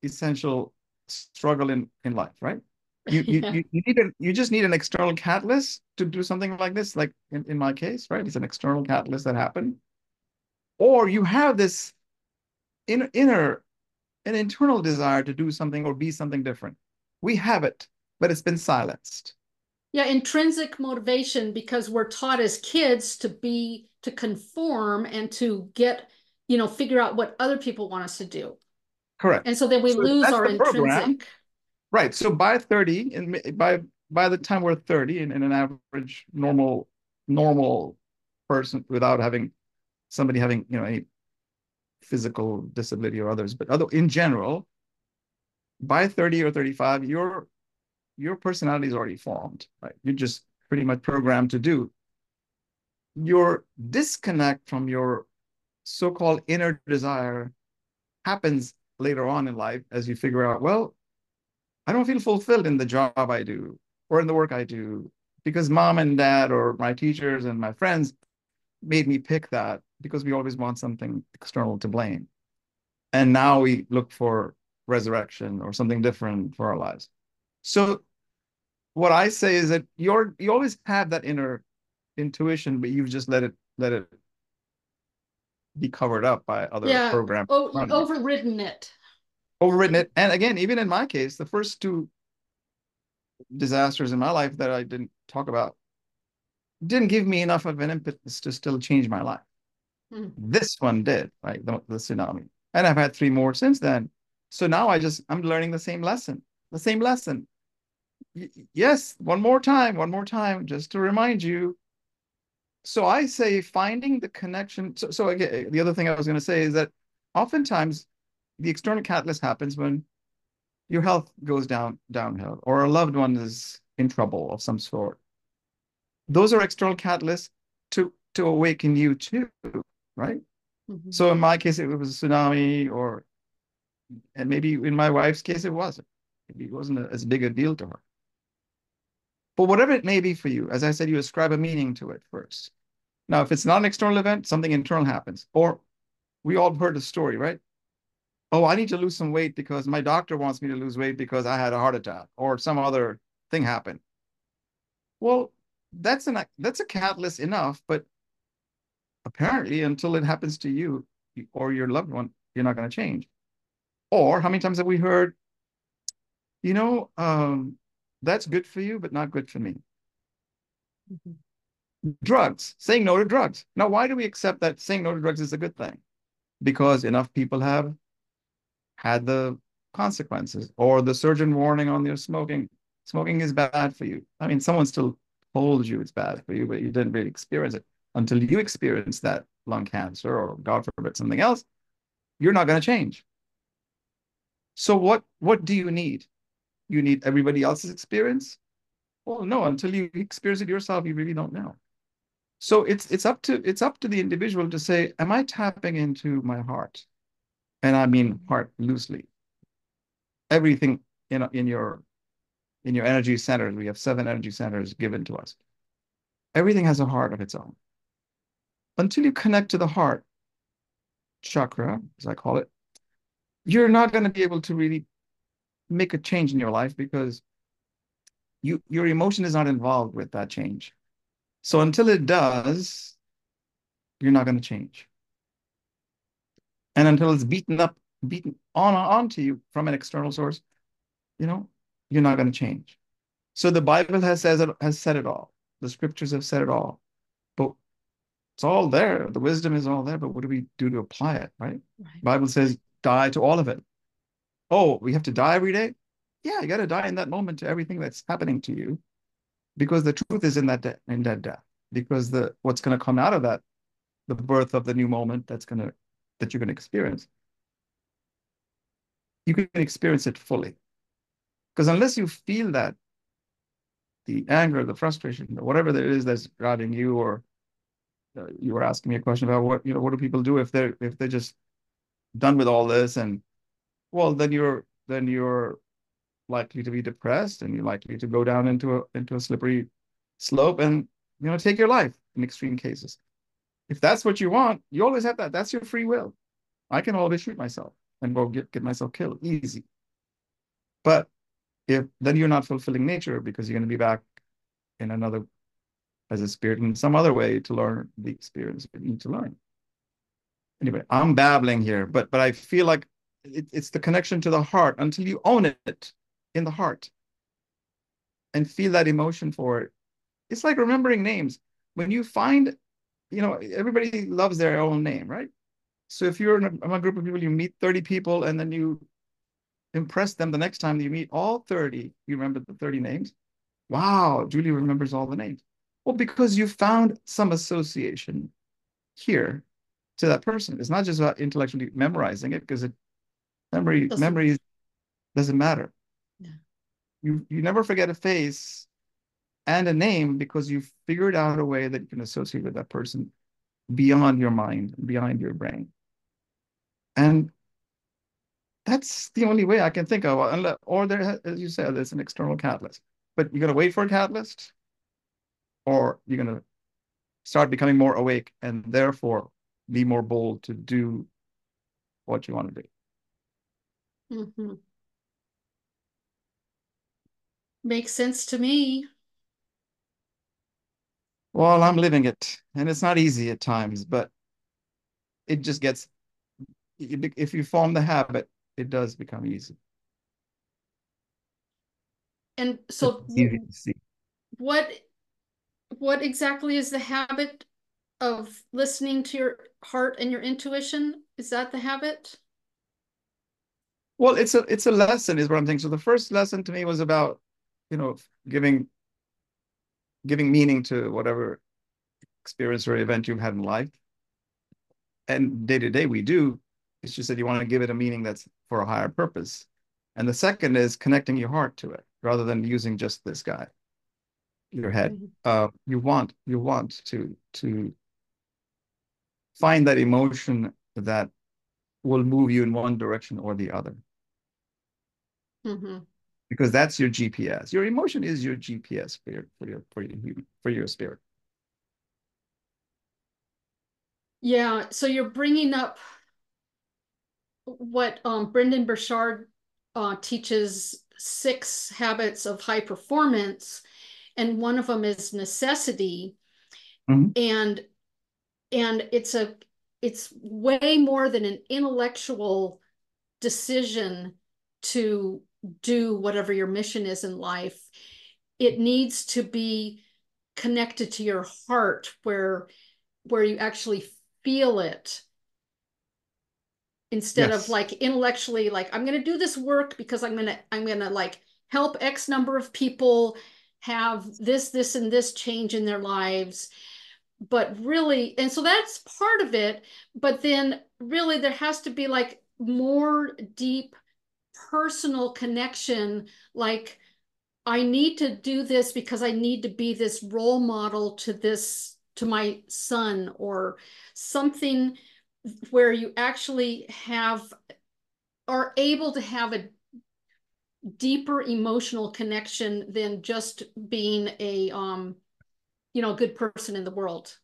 essential struggle in in life right you, you, yeah. you, you need a, you just need an external catalyst to do something like this like in, in my case right? It's an external catalyst that happened. Or you have this inner inner an internal desire to do something or be something different. We have it but it's been silenced. Yeah intrinsic motivation because we're taught as kids to be to conform and to get you know figure out what other people want us to do. Correct. And so then we so lose our intrinsic program, Right. So by 30, and by by the time we're 30 in, in an average normal normal person without having somebody having, you know, any physical disability or others, but other in general, by 30 or 35, your your personality is already formed, right? You're just pretty much programmed to do. Your disconnect from your so-called inner desire happens later on in life as you figure out, well, I don't feel fulfilled in the job I do or in the work I do because mom and dad or my teachers and my friends made me pick that because we always want something external to blame. And now we look for resurrection or something different for our lives. So what I say is that you're you always have that inner intuition, but you've just let it let it be covered up by other yeah, programs. Oh, overridden it. Overridden it. And again, even in my case, the first two disasters in my life that I didn't talk about didn't give me enough of an impetus to still change my life. Mm. This one did, right? The, the tsunami. And I've had three more since then. So now I just, I'm learning the same lesson, the same lesson. Y yes, one more time, one more time, just to remind you. So I say finding the connection. So, so again, the other thing I was going to say is that oftentimes the external catalyst happens when your health goes down downhill or a loved one is in trouble of some sort. Those are external catalysts to to awaken you too, right? Mm-hmm. So in my case, it was a tsunami, or and maybe in my wife's case, it wasn't. Maybe it wasn't a, as big a deal to her. But whatever it may be for you, as I said, you ascribe a meaning to it first. Now, if it's not an external event, something internal happens. Or we all heard the story, right? Oh, I need to lose some weight because my doctor wants me to lose weight because I had a heart attack or some other thing happened. Well, that's an that's a catalyst enough, but apparently until it happens to you or your loved one, you're not going to change. Or how many times have we heard, you know, um, that's good for you, but not good for me. Mm-hmm. Drugs, saying no to drugs. Now, why do we accept that saying no to drugs is a good thing? Because enough people have had the consequences or the surgeon warning on their smoking. Smoking is bad for you. I mean, someone still told you it's bad for you, but you didn't really experience it until you experience that lung cancer or God forbid something else. You're not going to change. So what what do you need? You need everybody else's experience? Well, no, until you experience it yourself, you really don't know. So it's it's up to it's up to the individual to say, am I tapping into my heart? And I mean heart loosely. Everything in in your in your energy centers, we have seven energy centers given to us. Everything has a heart of its own. Until you connect to the heart chakra, as I call it, you're not going to be able to really make a change in your life because you your emotion is not involved with that change. So until it does, you're not going to change. And until it's beaten up, beaten on onto you from an external source, you know, you're not going to change. So the Bible has says it, has said it all. The scriptures have said it all. But it's all there. The wisdom is all there. But what do we do to apply it, right? right. Bible says die to all of it. Oh, we have to die every day? Yeah, you got to die in that moment to everything that's happening to you, because the truth is in that de- in that death. Because the what's going to come out of that, the birth of the new moment that's going to that you're going to experience, you can experience it fully. Because unless you feel that, the anger, the frustration, whatever it is that's driving you, or uh, you were asking me a question about what you know, what do people do if they're if they're just done with all this, and well, then you're then you're likely to be depressed, and you're likely to go down into a into a slippery slope, and you know, take your life in extreme cases. If that's what you want, you always have that. That's your free will. I can always shoot myself and go get get myself killed easy. But if then you're not fulfilling nature because you're going to be back in another as a spirit in some other way to learn the experience you need to learn. Anyway, I'm babbling here, but but I feel like it, it's the connection to the heart until you own it in the heart and feel that emotion for it. It's like remembering names. When you find, you know, everybody loves their own name, right? So if you're in a, in a group of people, you meet 30 people and then you impress them the next time you meet all 30, you remember the 30 names. Wow, Julie remembers all the names. Well, because you found some association here to that person. It's not just about intellectually memorizing it because it memory doesn't, memory doesn't matter. Yeah. You you never forget a face and a name because you've figured out a way that you can associate with that person beyond your mind, beyond your brain. And that's the only way I can think of. Unless, or there, as you said, there's an external catalyst. But you're gonna wait for a catalyst, or you're gonna start becoming more awake and therefore be more bold to do what you want to do. Mm-hmm. Makes sense to me. Well, I'm living it, and it's not easy at times, but it just gets, if you form the habit, it does become easy. And so easy to see. what what exactly is the habit of listening to your heart and your intuition? Is that the habit? Well, it's a it's a lesson, is what I'm thinking. So the first lesson to me was about, you know, giving giving meaning to whatever experience or event you've had in life. And day to day we do. It's just that you want to give it a meaning that's for a higher purpose. And the second is connecting your heart to it rather than using just this guy, your head. Mm-hmm. Uh, you want you want to to find that emotion that will move you in one direction or the other. Mm-hmm. Because that's your GPS. Your emotion is your GPS for your for your for your for your spirit. Yeah. So you're bringing up what um, Brendon Burchard uh, teaches six habits of high performance, and one of them is necessity. Mm-hmm. And and it's a it's way more than an intellectual decision to do whatever your mission is in life it needs to be connected to your heart where where you actually feel it instead yes. of like intellectually like i'm going to do this work because i'm going to i'm going to like help x number of people have this this and this change in their lives but really and so that's part of it but then really there has to be like more deep personal connection like i need to do this because i need to be this role model to this to my son or something where you actually have are able to have a deeper emotional connection than just being a um you know, a good person in the world.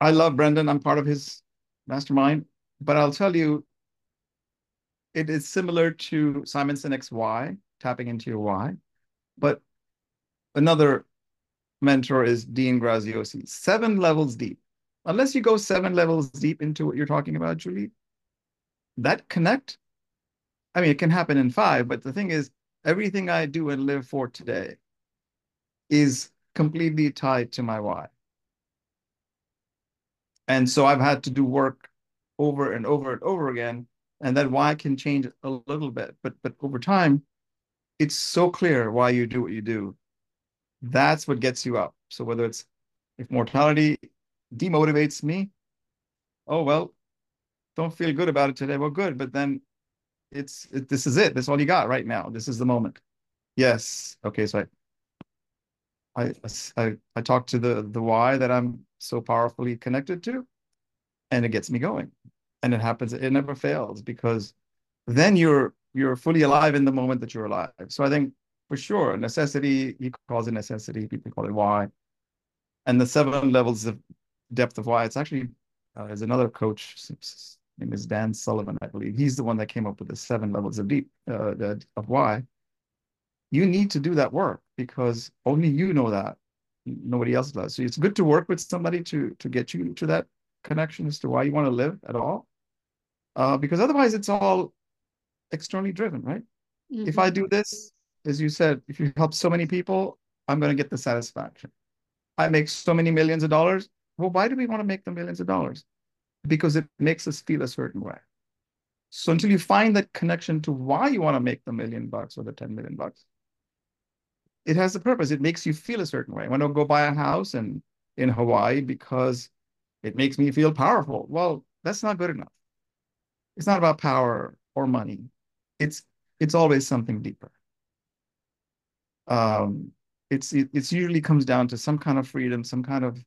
I love brendan I'm part of his mastermind, but I'll tell you, it is similar to Simon Sinek's why, tapping into your why. But another mentor is Dean Graziosi, seven levels deep. Unless you go seven levels deep into what you're talking about, Julie, that connect, I mean, it can happen in five, but the thing is, everything I do and live for today is completely tied to my why. And so I've had to do work over and over and over again. And that why can change a little bit. But but over time, it's so clear why you do what you do. That's what gets you up. So whether it's if mortality demotivates me, oh well, don't feel good about it today. Well, good, but then it's it, this is it. This is all you got right now. This is the moment. Yes. Okay. So I I, I, I talk to the, the why that I'm so powerfully connected to, and it gets me going. And it happens, it never fails because then you're you're fully alive in the moment that you're alive. So I think for sure, necessity, he calls it necessity, people call it why. And the seven levels of depth of why, it's actually, uh, there's another coach, his name is Dan Sullivan, I believe. He's the one that came up with the seven levels of deep, uh, of why you need to do that work because only you know that nobody else does so it's good to work with somebody to to get you to that connection as to why you want to live at all uh, because otherwise it's all externally driven right mm-hmm. if i do this as you said if you help so many people i'm going to get the satisfaction i make so many millions of dollars well why do we want to make the millions of dollars because it makes us feel a certain way so until you find that connection to why you want to make the million bucks or the 10 million bucks it has a purpose. It makes you feel a certain way. I want to go buy a house and in Hawaii because it makes me feel powerful. Well, that's not good enough. It's not about power or money. It's it's always something deeper. Um, it's it, it's usually comes down to some kind of freedom, some kind of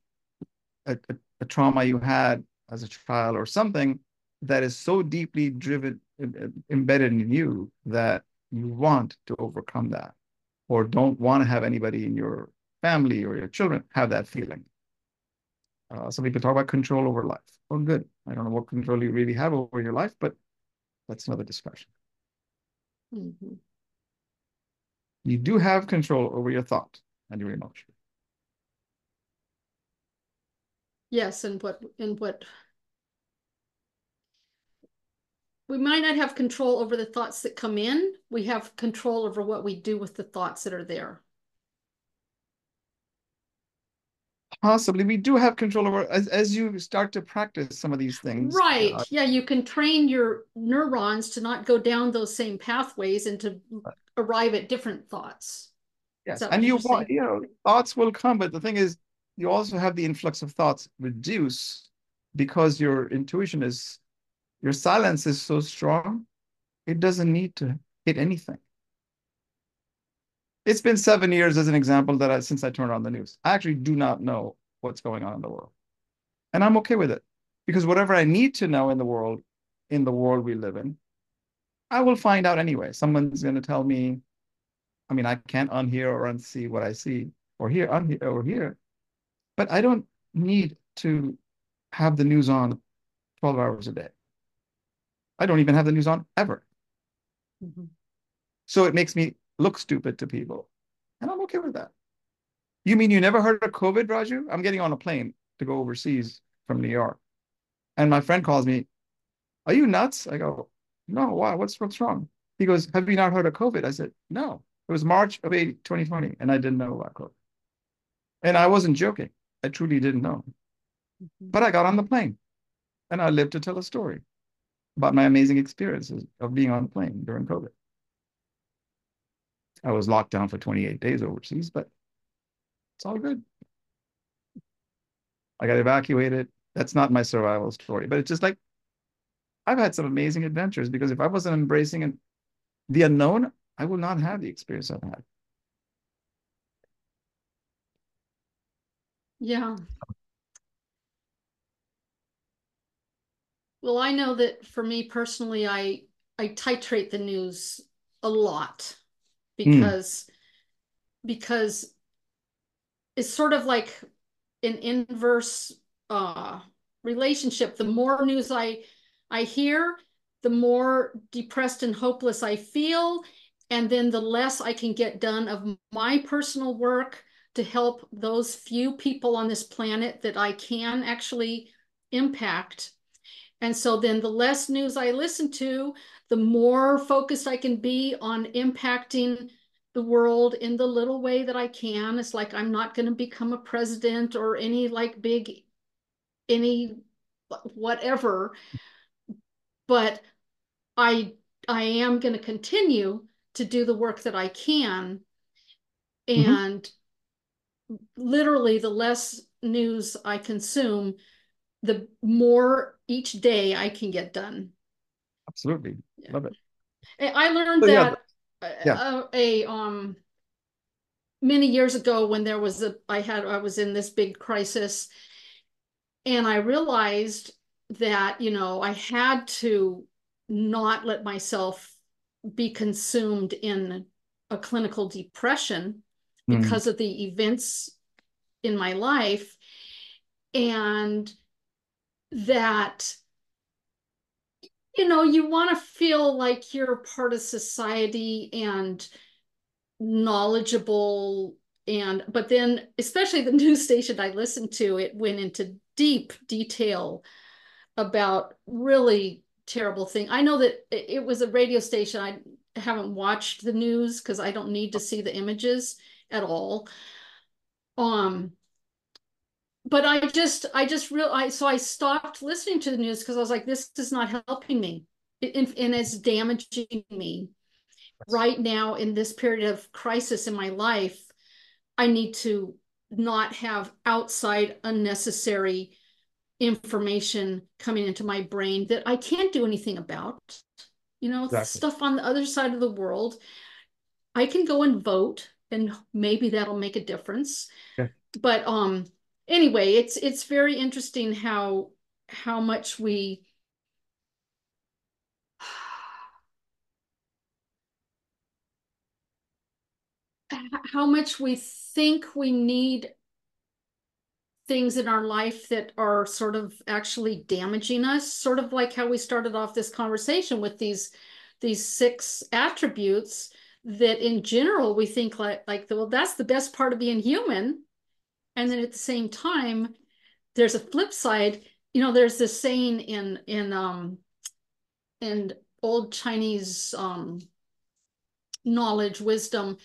a, a, a trauma you had as a child or something that is so deeply driven embedded in you that you want to overcome that or don't want to have anybody in your family or your children have that feeling. Uh, some people talk about control over life. Well, good. I don't know what control you really have over your life, but that's another discussion. Mm-hmm. You do have control over your thought and your emotion. Yes, and what and what we might not have control over the thoughts that come in. We have control over what we do with the thoughts that are there. Possibly, we do have control over as as you start to practice some of these things. Right. Uh, yeah, you can train your neurons to not go down those same pathways and to arrive at different thoughts. Yes, and you want you know thoughts will come, but the thing is, you also have the influx of thoughts reduce because your intuition is your silence is so strong, it doesn't need to hit anything. It's been seven years as an example that I, since I turned on the news. I actually do not know what's going on in the world. And I'm okay with it because whatever I need to know in the world, in the world we live in, I will find out anyway. Someone's going to tell me, I mean, I can't unhear or unsee what I see or hear, unhear or hear, but I don't need to have the news on 12 hours a day. I don't even have the news on ever. Mm-hmm. So it makes me look stupid to people. And I'm okay with that. You mean you never heard of COVID, Raju? I'm getting on a plane to go overseas from New York. And my friend calls me, Are you nuts? I go, No, why? What's, what's wrong? He goes, Have you not heard of COVID? I said, No. It was March of 2020, and I didn't know about COVID. And I wasn't joking. I truly didn't know. Mm-hmm. But I got on the plane and I lived to tell a story about my amazing experiences of being on a plane during COVID. I was locked down for 28 days overseas, but it's all good. I got evacuated. That's not my survival story, but it's just like I've had some amazing adventures because if I wasn't embracing the unknown, I will not have the experience I've had. Yeah. Well, I know that for me personally, I I titrate the news a lot. Because mm. because it's sort of like an inverse uh, relationship. The more news I I hear, the more depressed and hopeless I feel, and then the less I can get done of my personal work to help those few people on this planet that I can actually impact and so then the less news I listen to, the more focused I can be on impacting the world in the little way that I can. It's like I'm not going to become a president or any like big, any whatever. But I I am going to continue to do the work that I can. Mm-hmm. And mm-hmm. literally, the less news I consume, the more each day I can get done. Absolutely. Yeah. Love it. I learned so, that yeah. Uh, a um many years ago when there was a I had I was in this big crisis and I realized that you know I had to not let myself be consumed in a clinical depression mm. because of the events in my life and that you know you want to feel like you're part of society and knowledgeable and but then especially the news station i listened to it went into deep detail about really terrible thing. I know that it was a radio station. I haven't watched the news because i don't need to see the images at all. Um but I just, I just realized, so I stopped listening to the news because I was like, this is not helping me and, and it's damaging me right now in this period of crisis in my life. I need to not have outside unnecessary information coming into my brain that I can't do anything about. You know, exactly. stuff on the other side of the world. I can go and vote and maybe that'll make a difference. Yeah. But um anyway, it's it's very interesting how how much we how much we think we need things in our life that are sort of actually damaging us sort of like how we started off this conversation with these these six attributes that in general we think like like well that's the best part of being human and then at the same time there's a flip side you know there's this saying in in um in old chinese um knowledge wisdom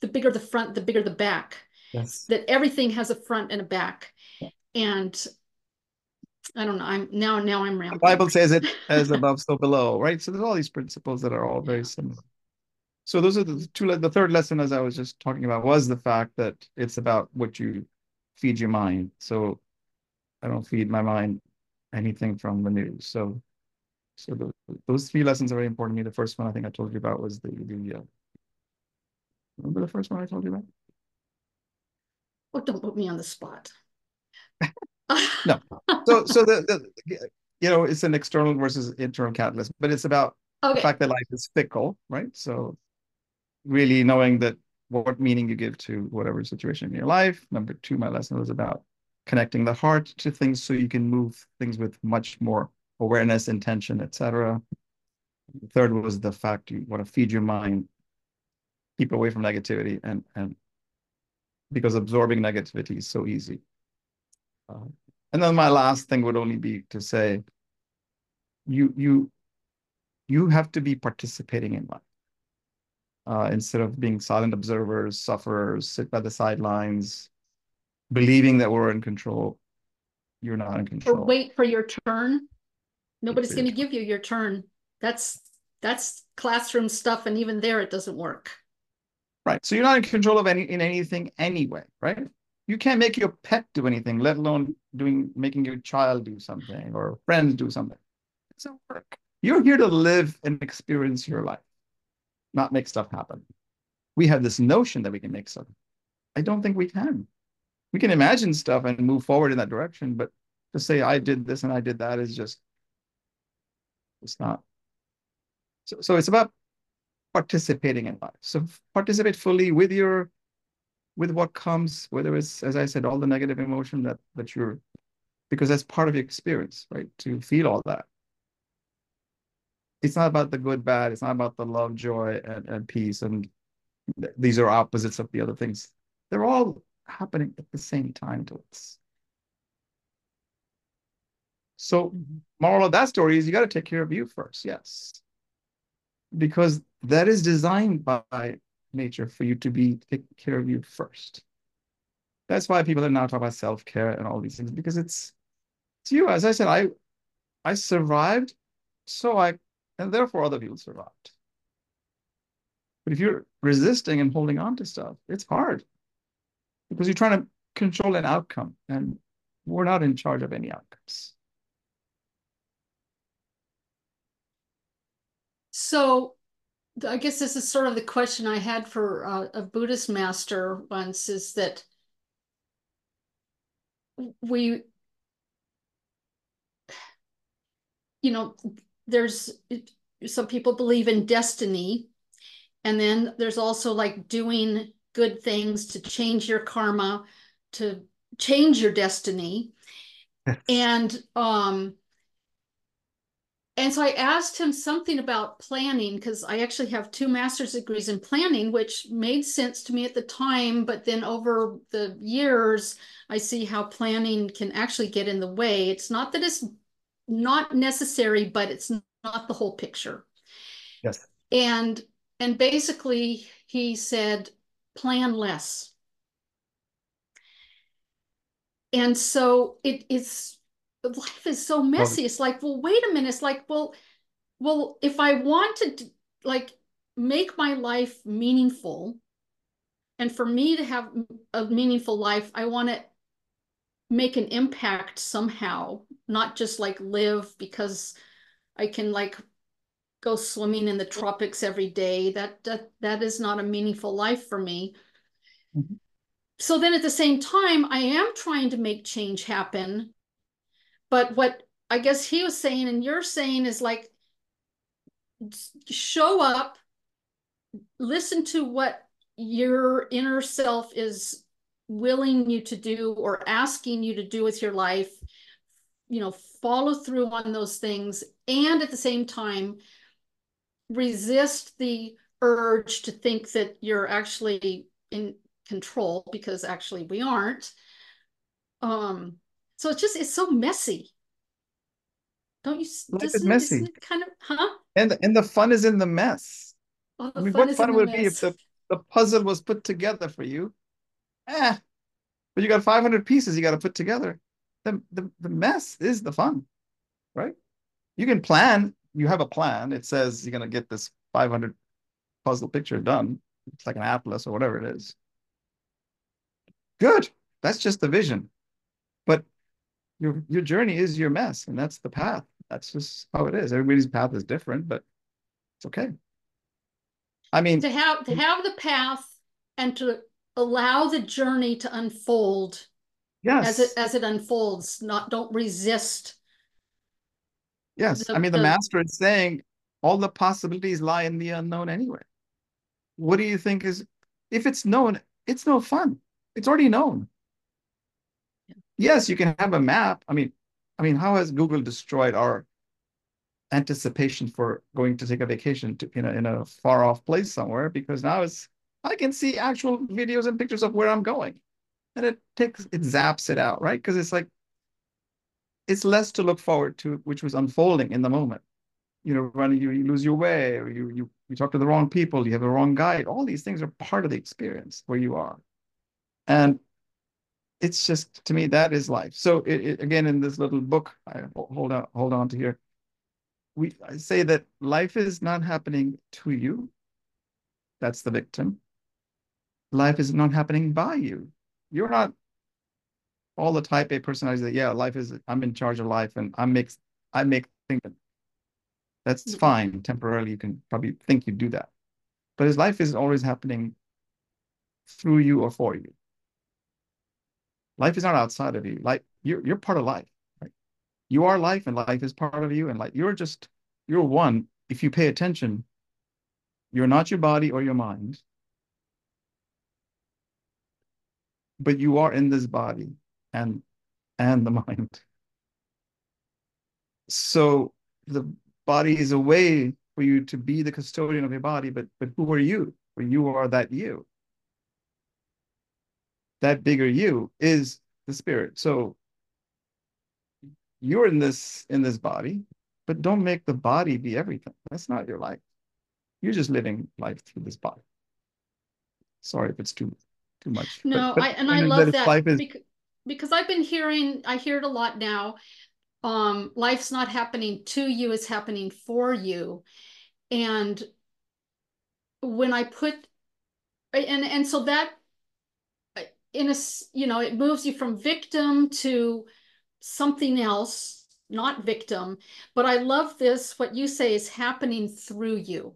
the bigger the front the bigger the back yes that everything has a front and a back and I don't know. I'm now now I'm rambling. The Bible says it as above, so below, right? So there's all these principles that are all very similar. So those are the two. The third lesson, as I was just talking about, was the fact that it's about what you feed your mind. So I don't feed my mind anything from the news. So so the, those three lessons are very important to me. The first one I think I told you about was the the. Uh, remember the first one I told you about? Oh, don't put me on the spot. no. So so the, the you know it's an external versus internal catalyst, but it's about okay. the fact that life is fickle, right? So really knowing that what meaning you give to whatever situation in your life. Number two, my lesson was about connecting the heart to things so you can move things with much more awareness, intention, etc. Third was the fact you want to feed your mind, keep away from negativity, and and because absorbing negativity is so easy. Uh, and then my last thing would only be to say, you you you have to be participating in life uh, instead of being silent observers, sufferers, sit by the sidelines, believing that we're in control. You're not in control. Or wait for your turn. Nobody's going to give you your turn. That's that's classroom stuff, and even there, it doesn't work. Right. So you're not in control of any in anything anyway, right? You can't make your pet do anything, let alone doing making your child do something or friends do something. It doesn't work. You're here to live and experience your life not make stuff happen. We have this notion that we can make stuff. I don't think we can. We can imagine stuff and move forward in that direction, but to say I did this and I did that is just it's not. So, so it's about participating in life. So participate fully with your with what comes, whether it's as I said, all the negative emotion that that you're because that's part of your experience, right? To feel all that it's not about the good, bad. It's not about the love, joy, and, and peace. And th- these are opposites of the other things. They're all happening at the same time to us. So, mm-hmm. moral of that story is you got to take care of you first, yes, because that is designed by nature for you to be take care of you first. That's why people are now talking about self care and all these things because it's it's you. As I said, I I survived, so I and therefore other people survived. But if you're resisting and holding on to stuff, it's hard because you're trying to control an outcome, and we're not in charge of any outcomes. So, I guess this is sort of the question I had for uh, a Buddhist master once is that we, you know, there's some people believe in destiny and then there's also like doing good things to change your karma to change your destiny and um and so I asked him something about planning because I actually have two master's degrees in planning, which made sense to me at the time. But then over the years, I see how planning can actually get in the way. It's not that it's not necessary, but it's not the whole picture. Yes. And and basically he said, plan less. And so it is life is so messy. Well, it's like, well, wait a minute. It's like, well, well, if I wanted to like make my life meaningful, and for me to have a meaningful life, I want to make an impact somehow, not just like live because I can like go swimming in the tropics every day. That that that is not a meaningful life for me. Mm-hmm. So then at the same time, I am trying to make change happen. But what I guess he was saying and you're saying is like show up, listen to what your inner self is willing you to do or asking you to do with your life you know follow through on those things and at the same time resist the urge to think that you're actually in control because actually we aren't. Um so it's just it's so messy. Don't you life is messy. kind of huh? And and the fun is in the mess. Oh, i mean fun what fun would it be if the, the puzzle was put together for you? Eh but you got 500 pieces you got to put together the, the the mess is the fun right? You can plan you have a plan. It says you're going to get this 500 puzzle picture done. It's like an atlas or whatever it is. Good. That's just the vision. But your your journey is your mess and that's the path. That's just how it is. Everybody's path is different but it's okay. I mean to have to have the path and to allow the journey to unfold yes as it as it unfolds not don't resist yes the, i mean the, the master is saying all the possibilities lie in the unknown anyway. What do you think is if it's known it's no fun. It's already known. Yeah. yes you can have a map. I mean i mean how has google destroyed our anticipation for going to take a vacation to in a, in a far off place somewhere? Because now it's i can see actual videos and pictures of where i'm going and it takes it zaps it out right? Because it's like it's less to look forward to which was unfolding in the moment. You know when you, lose your way or you you you talk to the wrong people you have the wrong guide all these things are part of the experience where you are. And it's just to me that is life. So it, it, again in this little book i hold on hold on to here. We I say that life is not happening to you. That's the victim. Life is not happening by you you're not all the type A personalities that yeah, life is I'm in charge of life and I make I make things. That's mm-hmm. fine. Temporarily, you can probably think you do that, but his life is always happening through you or for you. Life is not outside of you. Like you're you're part of life. Right? You are life, and life is part of you, and like you're just you're one. If you pay attention, you're not your body or your mind. But you are in this body and and the mind. So the body is a way for you to be the custodian of your body, but but who are you? Well, you are that you. That bigger you is the spirit. So you're in this in this body, but don't make the body be everything. That's not your life. You're just living life through this body. Sorry if it's too too much. No, but, but I and I love that, that is... because, because I've been hearing, I hear it a lot now. Um, life's not happening to you, it's happening for you. And when I put and and so that in a you know it moves you from victim to something else not victim but i love this what you say is happening through you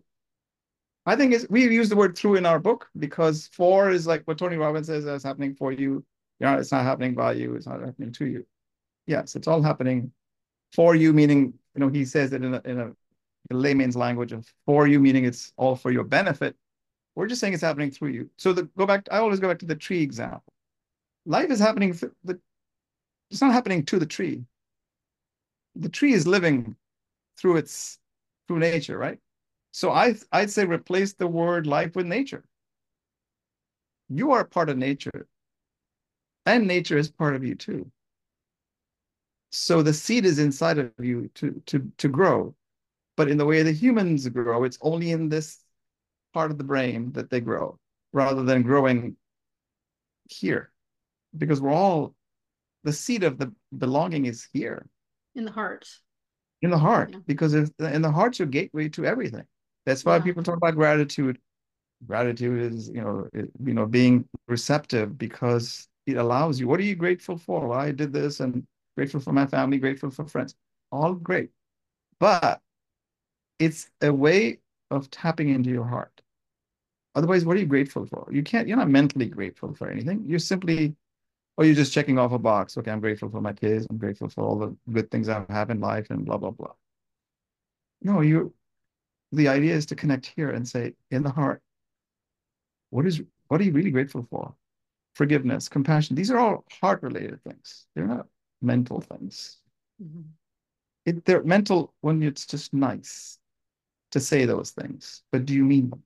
I think it's, we use the word through in our book because for is like what Tony Robbins says is happening for you. You know, it's not happening by you, it's not happening to you. Yes, it's all happening for you, meaning, you know, he says it in a, in a layman's language of for you, meaning it's all for your benefit. We're just saying it's happening through you. So the go back, I always go back to the tree example. Life is happening, the, it's not happening to the tree. The tree is living through its, through nature, right? So I, I'd say replace the word life with nature. You are part of nature, and nature is part of you too. So the seed is inside of you to, to, to grow. But in the way the humans grow, it's only in this part of the brain that they grow rather than growing here. Because we're all, the seed of the belonging is here. In the heart. In the heart, yeah. because in the heart's your gateway to everything. That's why yeah. people talk about gratitude. Gratitude is, you know, it, you know, being receptive because it allows you. What are you grateful for? Well, I did this, and grateful for my family, grateful for friends. All great, but it's a way of tapping into your heart. Otherwise, what are you grateful for? You can't. You're not mentally grateful for anything. You're simply, or you're just checking off a box. Okay, I'm grateful for my kids. I'm grateful for all the good things I have in life, and blah blah blah. No, you the idea is to connect here and say, in the heart, what is what are you really grateful for? Forgiveness, compassion. These are all heart related things. They're not mental things. Mm-hmm. It, they're mental when it's just nice to say those things, but do you mean them?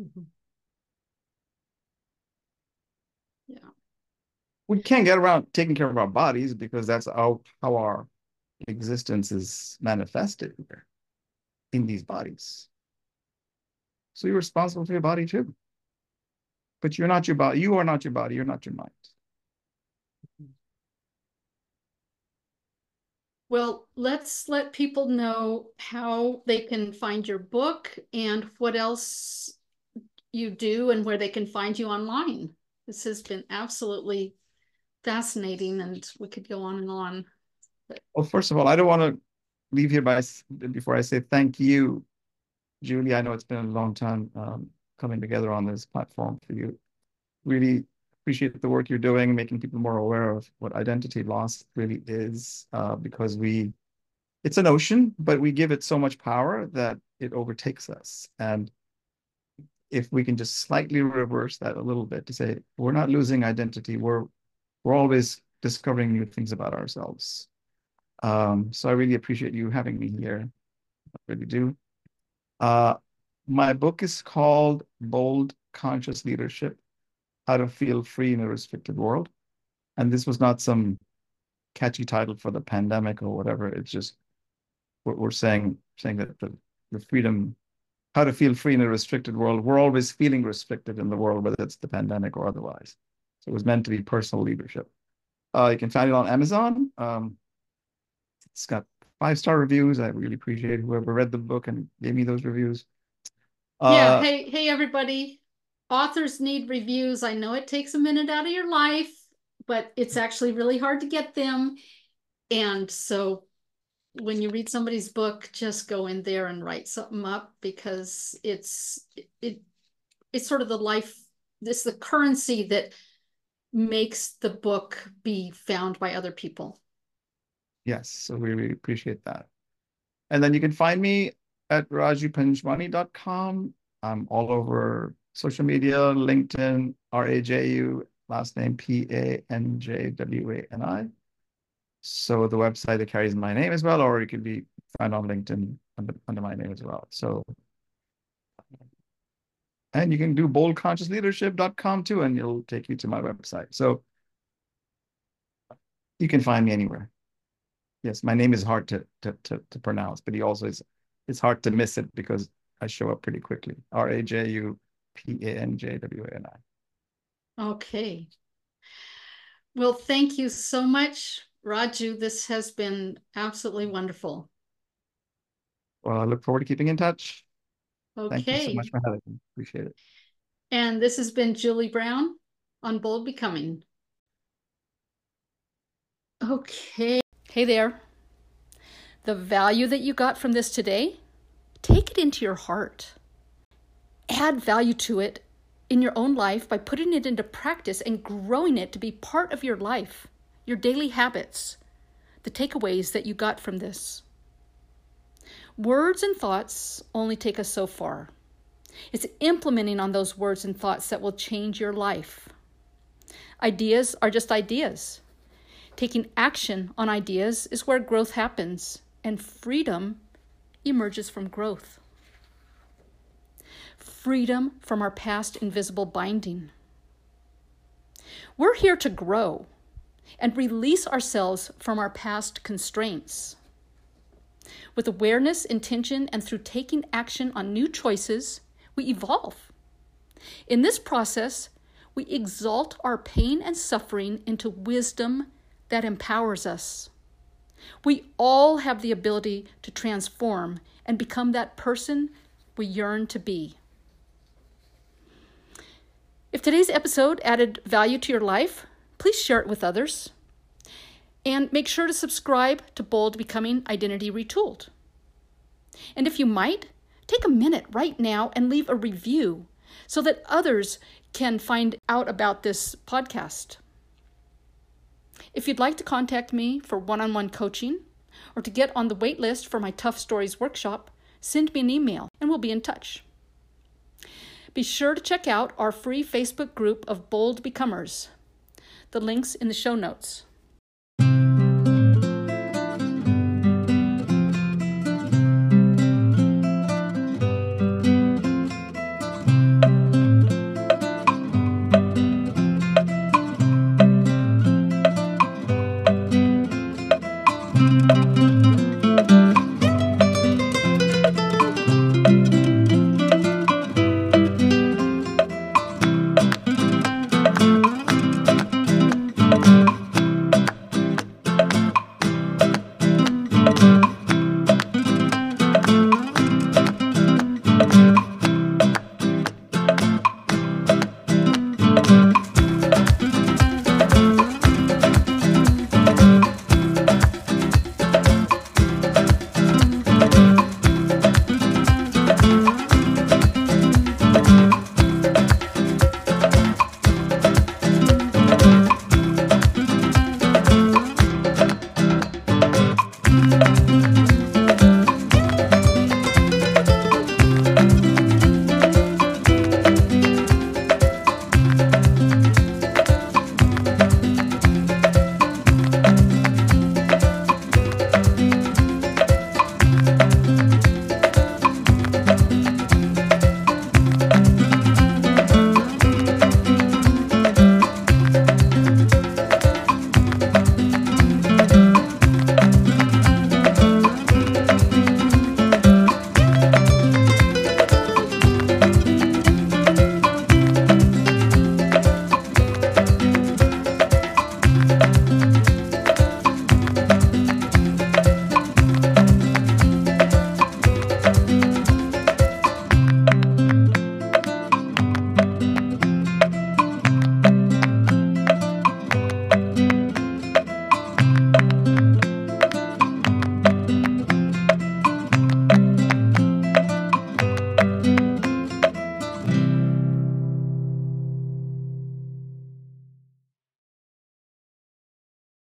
Mm-hmm. Yeah. We can't get around taking care of our bodies because that's how, how our existence is manifested here in these bodies. So you're responsible for your body too. But you're not your body. You are not your body. You're not your mind. Well, let's let people know how they can find your book and what else you do and where they can find you online. This has been absolutely fascinating and we could go on and on. Well, first of all, I don't want to leave here by before I say thank you, Julie. I know it's been a long time um, coming together on this platform for you. Really appreciate the work you're doing, making people more aware of what identity loss really is, uh, because we, it's an ocean, but we give it so much power that it overtakes us. And if we can just slightly reverse that a little bit to say, we're not losing identity, we're, we're always discovering new things about ourselves. Um, so I really appreciate you having me here. I really do. Uh, my book is called Bold Conscious Leadership how to feel free in a restricted world. And this was not some catchy title for the pandemic or whatever. It's just we're, we're saying saying that the, the freedom, how to feel free in a restricted world. We're always feeling restricted in the world, whether it's the pandemic or otherwise. So it was meant to be personal leadership. Uh, you can find it on Amazon. Um, it's got five star reviews. I really appreciate whoever read the book and gave me those reviews. Uh, yeah. Hey, hey, everybody authors need reviews. I know it takes a minute out of your life, but it's actually really hard to get them. And so when you read somebody's book, just go in there and write something up because it's it it's sort of the life, this the currency that makes the book be found by other people. Yes, so we really appreciate that. And then you can find me at rajupanjwani.com. I'm all over social media, LinkedIn, R-A-J-U, last name P-A-N-J-W-A-N-I. So the website that carries my name as well, or it could be found on LinkedIn under, under my name as well. So, and you can do boldconsciousleadership.com too, and it'll take you to my website. So you can find me anywhere. Yes, my name is hard to, to, to, to pronounce, but he also is, it's hard to miss it because I show up pretty quickly. R-A-J-U P-A-N-J-W-A-N-I. Okay. Well, thank you so much, Raju. This has been absolutely wonderful. Well, I look forward to keeping in touch. Okay. Thank you so much for having me. Appreciate it. And this has been Julie Brown on Bold Becoming. Okay. Hey there. The value that you got from this today, take it into your heart add value to it in your own life by putting it into practice and growing it to be part of your life, your daily habits, the takeaways that you got from this. Words and thoughts only take us so far. It's implementing on those words and thoughts that will change your life. Ideas are just ideas. Taking action on ideas is where growth happens, and freedom emerges from growth freedom from our past invisible binding. We're here to grow and release ourselves from our past constraints. With awareness, intention, and through taking action on new choices, we evolve. In this process, we exalt our pain and suffering into wisdom that empowers us. We all have the ability to transform and become that person we yearn to be. If today's episode added value to your life, please share it with others. And make sure to subscribe to Bold Becoming Identity Retooled. And if you might, take a minute right now and leave a review so that others can find out about this podcast. If you'd like to contact me for one on one coaching or to get on the wait list for my Tough Stories workshop, send me an email and we'll be in touch. Be sure to check out our free Facebook group of Bold Becomers. The links in the show notes.